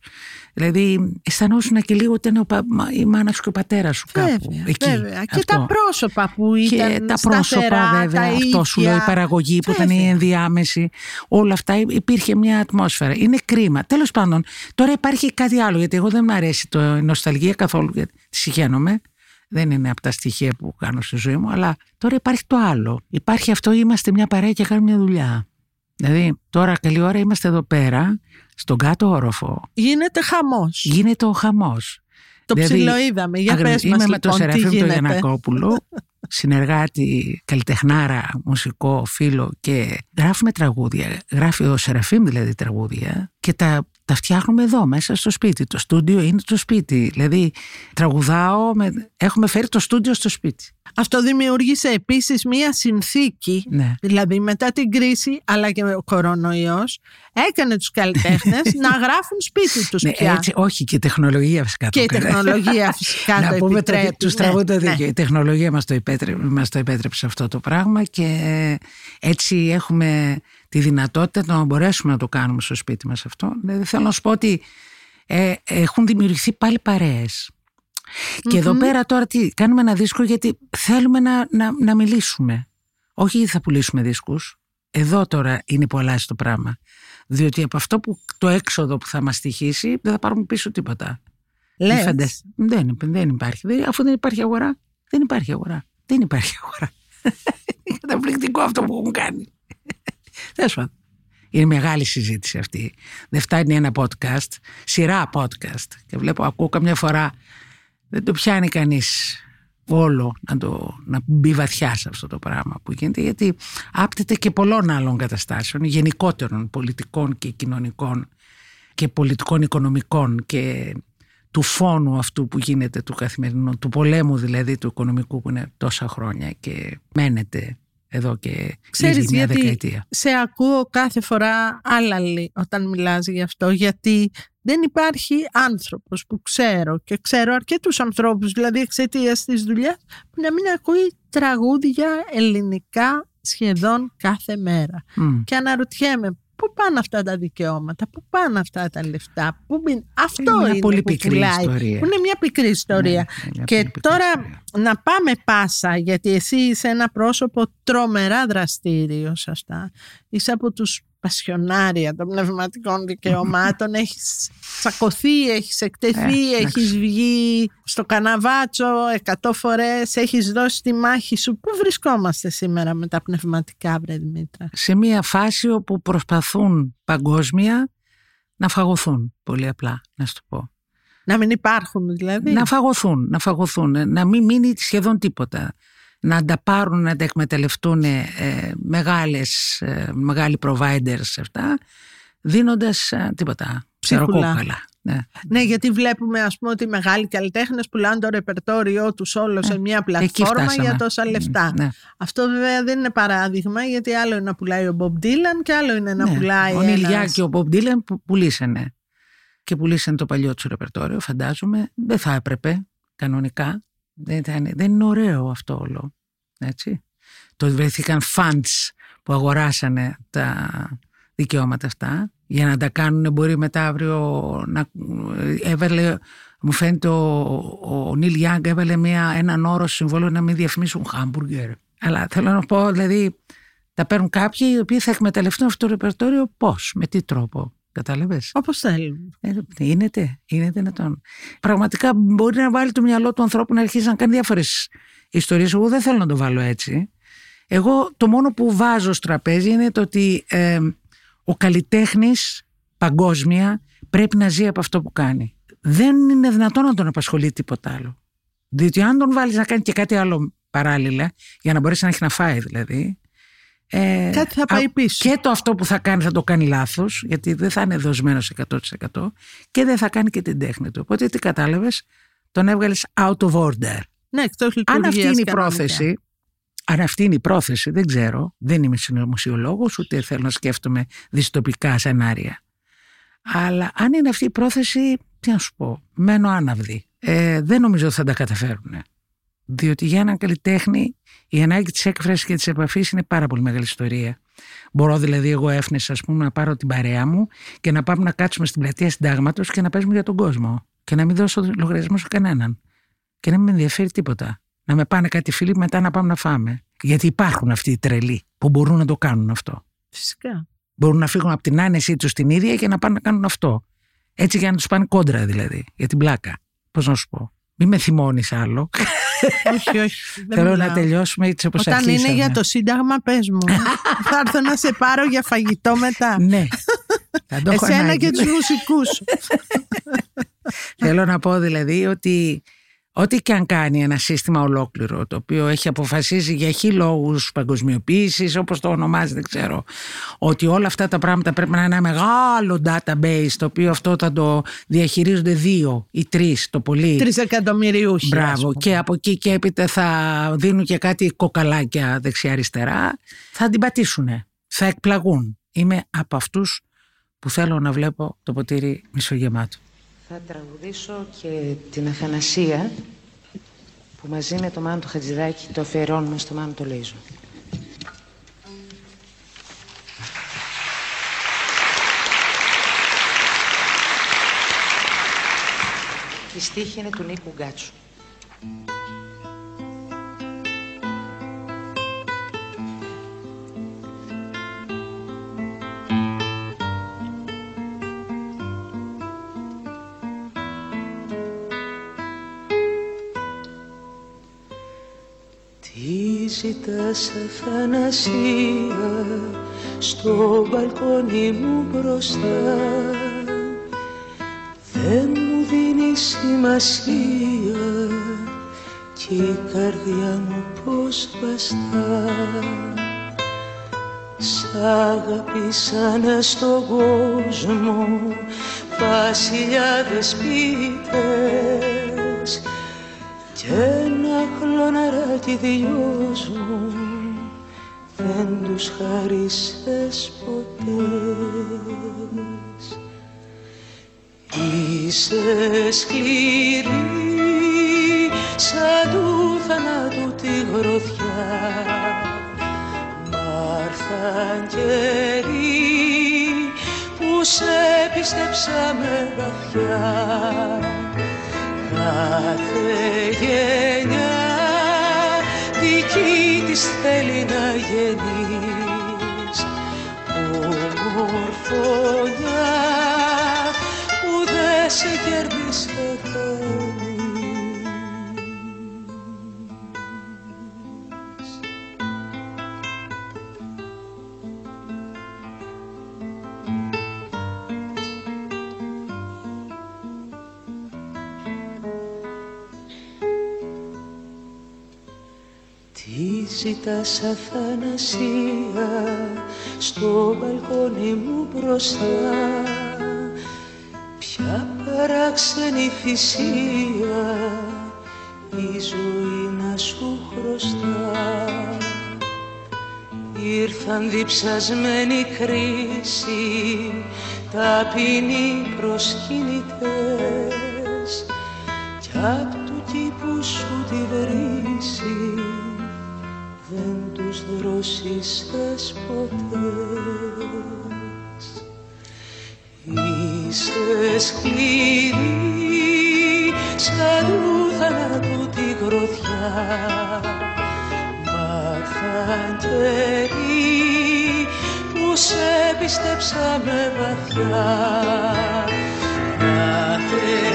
Speaker 1: Δηλαδή αισθανόσουν και λίγο ότι είναι ο πα- μα- η μάνα σου και ο πατέρας σου κάπου.
Speaker 3: Βέβαια,
Speaker 1: εκεί.
Speaker 3: βέβαια. Και
Speaker 1: Αυτό.
Speaker 3: τα πρόσωπα που ήταν
Speaker 1: Και τα
Speaker 3: σταθερά,
Speaker 1: πρόσωπα βέβαια,
Speaker 3: τα
Speaker 1: αυτό σου λέω, η
Speaker 3: ίδια.
Speaker 1: παραγωγή που ήταν η
Speaker 3: Βέβαια.
Speaker 1: ενδιάμεση, όλα αυτά υπήρχε μια ατμόσφαιρα. Είναι κρίμα. Τέλος πάντων, τώρα υπάρχει κάτι άλλο, γιατί εγώ δεν μου αρέσει το η νοσταλγία καθόλου, γιατί τη συγχαίρομαι. Δεν είναι από τα στοιχεία που κάνω στη ζωή μου, αλλά τώρα υπάρχει το άλλο. Υπάρχει αυτό, είμαστε μια παρέα και κάνουμε μια δουλειά. Δηλαδή, τώρα καλή ώρα είμαστε εδώ πέρα, στον κάτω όροφο.
Speaker 3: Γίνεται χαμός.
Speaker 1: Γίνεται ο χαμός.
Speaker 3: Το
Speaker 1: Δηλαδή,
Speaker 3: ψιλοείδαμε. Για
Speaker 1: Ακριβώς.
Speaker 3: πες
Speaker 1: Είμαι
Speaker 3: μας
Speaker 1: με τον
Speaker 3: λοιπόν, τι
Speaker 1: Σεραφείμ τον
Speaker 3: γίνεται.
Speaker 1: Γιανακόπουλο, [LAUGHS] συνεργάτη, καλλιτεχνάρα, μουσικό, φίλο και γράφουμε τραγούδια. Γράφει ο Σεραφείμ δηλαδή τραγούδια και τα, τα φτιάχνουμε εδώ μέσα στο σπίτι. Το στούντιο είναι το σπίτι. Δηλαδή τραγουδάω, με, έχουμε φέρει το στούντιο στο σπίτι.
Speaker 3: Αυτό δημιούργησε επίσης μία συνθήκη,
Speaker 1: Ναι.
Speaker 3: δηλαδή μετά την κρίση αλλά και ο κορονοϊός, έκανε τους καλλιτέχνες [LAUGHS] να γράφουν σπίτι τους
Speaker 1: Ναι,
Speaker 3: πια.
Speaker 1: έτσι, όχι και η τεχνολογία φυσικά.
Speaker 3: και
Speaker 1: το
Speaker 3: η
Speaker 1: έκανε.
Speaker 3: τεχνολογία φυσικά [LAUGHS]
Speaker 1: να
Speaker 3: το
Speaker 1: πούμε το,
Speaker 3: επιτρέπει.
Speaker 1: τους
Speaker 3: Ναι,
Speaker 1: τραβούν το
Speaker 3: ναι.
Speaker 1: δίκαιο. Η τεχνολογία μας το, επέτρεψε, μας το επέτρεψε αυτό το πράγμα και έτσι έχουμε τη δυνατότητα να μπορέσουμε να το κάνουμε στο σπίτι μας αυτό. Δηλαδή θέλω να σου πω ότι ε, έχουν δημιουργηθεί πάλι παρέες. Και εδώ πέρα τώρα τι, κάνουμε ένα δίσκο γιατί θέλουμε να, να, να μιλήσουμε. Όχι γιατί θα πουλήσουμε δίσκους. Εδώ τώρα είναι που αλλάζει το πράγμα. Διότι από αυτό που το έξοδο που θα μας στοιχήσει δεν θα πάρουμε πίσω τίποτα.
Speaker 3: Λες.
Speaker 1: Μη φαντασ- Δεν, δεν υπάρχει. Δεν- αφού δεν υπάρχει αγορά, δεν υπάρχει αγορά. Δεν υπάρχει αγορά. [LAUGHS] Είναι καταπληκτικό αυτό που έχουν κάνει. Τέλος πάντων. Είναι μεγάλη συζήτηση αυτή. Δεν φτάνει ένα podcast, σειρά podcast. Και βλέπω, ακούω καμιά φορά, δεν το πιάνει κανείς όλο να, το, να μπει βαθιά σε αυτό το πράγμα που γίνεται γιατί άπτεται και πολλών άλλων καταστάσεων γενικότερων πολιτικών και κοινωνικών και πολιτικών οικονομικών και του φόνου αυτού που γίνεται του καθημερινού, του πολέμου δηλαδή του οικονομικού που είναι τόσα χρόνια και μένεται εδώ και
Speaker 3: Ξέρεις
Speaker 1: ήδη μια
Speaker 3: γιατί
Speaker 1: δεκαετία.
Speaker 3: σε ακούω κάθε φορά άλλαλη όταν μιλάς γι' αυτό γιατί δεν υπάρχει άνθρωπος που ξέρω και ξέρω αρκετούς ανθρώπους δηλαδή εξαιτίας της δουλειάς που να μην ακούει τραγούδια ελληνικά σχεδόν κάθε μέρα.
Speaker 1: Μμ.
Speaker 3: Και αναρωτιέμαι πού πάνε αυτά τα δικαιώματα, πού πάνε αυτά τα λεφτά, πού μπει- αυτό
Speaker 1: Είναι
Speaker 3: είναι,
Speaker 1: μια πολύ
Speaker 3: που
Speaker 1: πικρή
Speaker 3: πουλάει,
Speaker 1: ιστορία.
Speaker 3: που είναι μια πικρή ιστορία.
Speaker 1: Ναι, μια
Speaker 3: Και
Speaker 1: πολύ πικρή
Speaker 3: τώρα
Speaker 1: ιστορία.
Speaker 3: να πάμε πάσα, γιατί εσύ είσαι ένα πρόσωπο τρομερά δραστήριο σε αυτά. Είσαι από τους πασιονάρια των πνευματικών δικαιωμάτων, [LAUGHS] έχεις τσακωθεί, έχεις εκτεθεί,
Speaker 1: Ε, εντάξει.
Speaker 3: έχεις βγει στο καναβάτσο εκατό φορές, έχεις δώσει τη μάχη σου. Πού βρισκόμαστε σήμερα με τα πνευματικά, βρε Δημήτρα;
Speaker 1: σε μια φάση όπου προσπαθούν παγκόσμια να φαγωθούν, πολύ απλά να σου το πω.
Speaker 3: Να μην υπάρχουν δηλαδή.
Speaker 1: Να φαγωθούν, να φαγωθούν, ε, να μην μείνει σχεδόν τίποτα. Να τα πάρουν, να τα εκμεταλλευτούν ε, μεγάλες, ε, μεγάλοι providers σε αυτά, δίνοντας ε, τίποτα,
Speaker 3: Ψίχουλα.
Speaker 1: ψεροκόκαλα. Ναι.
Speaker 3: Ναι, γιατί βλέπουμε ας πούμε ότι οι μεγάλοι καλλιτέχνες πουλάνε το ρεπερτόριό τους όλο σε μια
Speaker 1: Εκεί
Speaker 3: πλατφόρμα
Speaker 1: φτάσαμε.
Speaker 3: για τόσα λεφτά.
Speaker 1: Ναι.
Speaker 3: Αυτό βέβαια δεν είναι παράδειγμα γιατί άλλο είναι να πουλάει ο Μπομπ Ντίλαν και άλλο είναι να
Speaker 1: Ναι.
Speaker 3: πουλάει
Speaker 1: Ο Νίλ Γιάκ
Speaker 3: ένας...
Speaker 1: και ο Μπομπ Ντίλαν που πουλήσανε. Και πουλήσανε το παλιό τους ρεπερτόριο, φαντάζομαι. Δεν θα έπρεπε, κανονικά. Δεν, θα είναι, δεν είναι ωραίο αυτό όλο. Έτσι. Το βρεθήκαν funds που αγοράσανε τα δικαιώματα αυτά για να τα κάνουν μπορεί μετά αύριο να έβαλε μου φαίνεται ο, ο Νίλ Γιάνγκ έβαλε μια, έναν όρο στο συμβόλαιο να μην διαφημίσουν χάμπουργκερ αλλά θέλω να πω δηλαδή τα παίρνουν κάποιοι οι οποίοι θα εκμεταλλευτούν αυτό το ρεπερτόριο πώς, με τι τρόπο κατάλαβες;
Speaker 3: Όπως θέλουν.
Speaker 1: ε, είναι, τε, είναι δυνατόν. Πραγματικά μπορεί να βάλει το μυαλό του ανθρώπου να αρχίσει να κάνει διάφορες ιστορίες. Εγώ δεν θέλω να το βάλω έτσι. Εγώ το μόνο που βάζω στο τραπέζι είναι το ότι ε, ο καλλιτέχνης παγκόσμια πρέπει να ζει από αυτό που κάνει. Δεν είναι δυνατόν να τον απασχολεί τίποτα άλλο. Διότι αν τον βάλεις να κάνει και κάτι άλλο παράλληλα, για να μπορέσει να έχει να φάει δηλαδή. Ε,
Speaker 3: Κάτι θα πάει
Speaker 1: α-
Speaker 3: πίσω.
Speaker 1: Και το αυτό που θα κάνει θα το κάνει λάθος, γιατί δεν θα είναι δοσμένος 100% και δεν θα κάνει και την τέχνη του. Οπότε τι κατάλαβες, τον έβγαλες out of order.
Speaker 3: Ναι, εκτός
Speaker 1: Αν
Speaker 3: λειτουργίας
Speaker 1: αυτή είναι η
Speaker 3: κανονικά.
Speaker 1: πρόθεση, αν αυτή είναι η πρόθεση, δεν ξέρω, δεν είμαι συνωμοσιολόγος, ούτε θέλω να σκέφτομαι δυστοπικά σενάρια. Αλλά αν είναι αυτή η πρόθεση, τι να σου πω, μένω άναυδη. Ε, δεν νομίζω ότι θα τα καταφέρουν. Διότι για έναν καλλιτέχνη η ανάγκη της έκφρασης και της επαφής είναι πάρα πολύ μεγάλη ιστορία. Μπορώ δηλαδή εγώ έφνεσα, ας πούμε, να πάρω την παρέα μου και να πάμε να κάτσουμε στην πλατεία συντάγματος και να παίζουμε για τον κόσμο. Και να μην δώσω λογαριασμό σε κανέναν. Και να μην με ενδιαφέρει τίποτα. Να με πάνε κάτι φίλοι μετά να πάμε να φάμε. Γιατί υπάρχουν αυτοί οι τρελοί που μπορούν να το κάνουν αυτό.
Speaker 3: Φυσικά.
Speaker 1: Μπορούν να φύγουν από την άνεσή τους την ίδια και να πάνε να κάνουν αυτό. Έτσι για να τους πάνε κόντρα δηλαδή. Για την πλάκα. Πώς να σου πω. Μην με θυμώνεις άλλο.
Speaker 3: Όχι, όχι. δεν
Speaker 1: Θέλω
Speaker 3: μιλάω.
Speaker 1: να τελειώσουμε έτσι όπως
Speaker 3: Όταν
Speaker 1: αρχίσαμε.
Speaker 3: είναι για το Σύνταγμα, πες μου. [LAUGHS] θα έρθω να σε πάρω για φαγητό μετά.
Speaker 1: Ναι. Θα το έχω
Speaker 3: Εσένα
Speaker 1: ανάγκη.
Speaker 3: και τους μουσικούς σου. [LAUGHS]
Speaker 1: Θέλω να πω δηλαδή ότι ό,τι και αν κάνει ένα σύστημα ολόκληρο το οποίο έχει αποφασίσει για χι λόγους παγκοσμιοποίησης όπως το ονομάζει δεν ξέρω ότι όλα αυτά τα πράγματα πρέπει να είναι ένα μεγάλο database το οποίο αυτό θα το διαχειρίζονται δύο ή τρεις το πολύ
Speaker 3: Τρεις εκατομμυριούχοι. ας
Speaker 1: Μπράβο.
Speaker 3: πούμε.
Speaker 1: Και από εκεί και έπειτα θα δίνουν και κάτι κοκαλάκια δεξιά-αριστερά. Θα την πατήσουν. Θα εκπλαγούν. Είμαι από αυτούς που θέλω να βλέπω το ποτήρι μισογεμάτο.
Speaker 8: Θα τραγουδήσω και την Αθανασία που μαζί με το Μάνο το Χατζηδάκη το αφιερώνουμε στο Μάνο το Λίζο. Η στίχη είναι του Νίκου Γκάτσου.
Speaker 2: Τι ζητάς Αθανασία στο μπαλκόνι μου μπροστά. Δεν μου δίνει σημασία και η καρδιά μου πως βαστά. Σ' αγάπησαν στον κόσμο βασιλιάδες πίτες. Κι ένα κλωναράκι δυος μου δεν τους χαρίσες ποτές. Είσαι σκληρή σαν του θανάτου τη γροθιά. Μ' καιροί που σε πίστεψα με βαθιά. Κάθε γενιά δική της θέλει να γεννείς. Ομορφωνιά ζητάς αθανασία στο μπαλκόνι μου μπροστά. Ποια παράξενη θυσία η ζωή να σου χρωστά. Ήρθαν διψασμένη κρίση ταπεινοί προσκυνητές σκληρή σαν του θανάτου τη γροθιά. Μάθαν καιροί που σε πίστεψα με βαθιά. Κάθε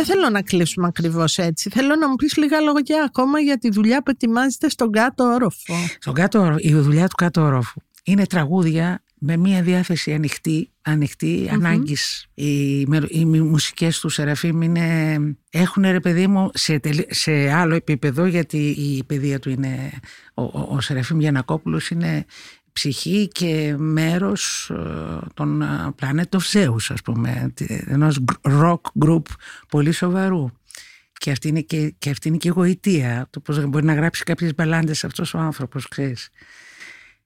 Speaker 2: Δεν
Speaker 3: θέλω να κλείσουμε ακριβώς έτσι. Θέλω να μου πεις λίγα λόγια ακόμα για τη δουλειά που ετοιμάζεται στον κάτω όροφο.
Speaker 1: Στον κάτω, η δουλειά του κάτω όροφου είναι τραγούδια με μια διάθεση ανοιχτή, ανοιχτή mm-hmm. ανάγκης. Οι, οι μουσικές του Σεραφείμ είναι, έχουν ρε παιδί μου σε, σε άλλο επίπεδο γιατί η παιδεία του είναι, ο, ο, ο Σεραφείμ Γιανακόπουλος είναι ψυχή και μέρος ε, των ε, Planet of Zeus ας πούμε, ενός rock group πολύ σοβαρού. Και αυτή είναι και, και, αυτή είναι και η γοητεία, το πώς μπορεί να γράψει κάποιες μπαλάντες αυτός ο άνθρωπος, ξέρεις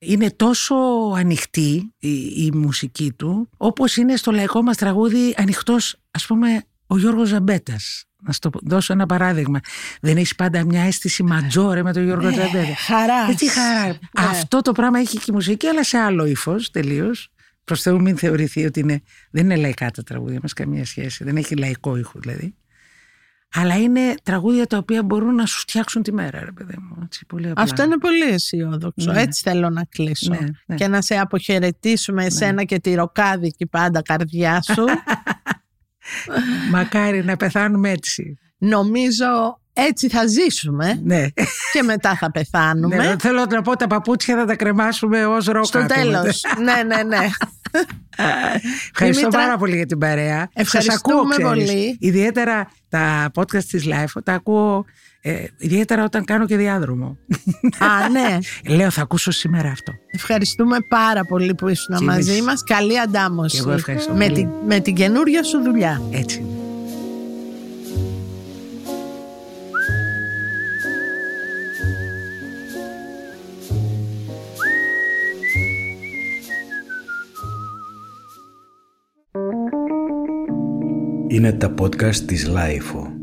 Speaker 1: είναι τόσο ανοιχτή η, μουσική του όπως είναι στο λαϊκό μας τραγούδι ανοιχτός ας πούμε ο Γιώργος Ζαμπέτας να σου δώσω ένα παράδειγμα. Δεν έχεις πάντα μια αίσθηση ματζόρε με τον Γιώργο ναι, Ζαμπέτα.
Speaker 3: Χαράς.
Speaker 1: Έτσι χαράς. Ναι. Αυτό το πράγμα έχει και η μουσική, αλλά σε άλλο ύφος τελείως. Προς Θεού, μην θεωρηθεί ότι είναι, δεν είναι λαϊκά τα τραγούδια μας, καμία σχέση. Δεν έχει λαϊκό ήχο δηλαδή. Αλλά είναι τραγούδια τα οποία μπορούν να σου φτιάξουν τη μέρα, ρε παιδί μου. Έτσι, πολύ απλά.
Speaker 3: Αυτό είναι πολύ αισιόδοξο. Ναι. Έτσι θέλω να κλείσω. Ναι, ναι. Και να σε αποχαιρετήσουμε ναι. εσένα και τη ροκάδικη πάντα καρδιά σου. [LAUGHS]
Speaker 1: Μακάρι να πεθάνουμε έτσι.
Speaker 3: Νομίζω έτσι θα ζήσουμε
Speaker 1: ναι.
Speaker 3: και μετά θα πεθάνουμε.
Speaker 1: Ναι, θέλω να πω τα παπούτσια θα τα κρεμάσουμε ως ρόκα.
Speaker 3: Στο τέλος. ναι, ναι, ναι.
Speaker 1: Ευχαριστώ πάρα πολύ για την παρέα.
Speaker 3: Ευχαριστούμε ακούω, πολύ.
Speaker 1: Ιδιαίτερα τα podcast της Life τα ακούω ε, ιδιαίτερα όταν κάνω και διάδρομο.
Speaker 3: Α, ναι. [LAUGHS]
Speaker 1: Λέω θα ακούσω σήμερα αυτό.
Speaker 3: Ευχαριστούμε πάρα πολύ που ήσουν μαζί μας. Καλή αντάμωση.
Speaker 1: εγώ ευχαριστώ
Speaker 3: με, την, με την καινούρια σου δουλειά.
Speaker 1: Έτσι
Speaker 9: Είναι τα podcast της Λάιφο.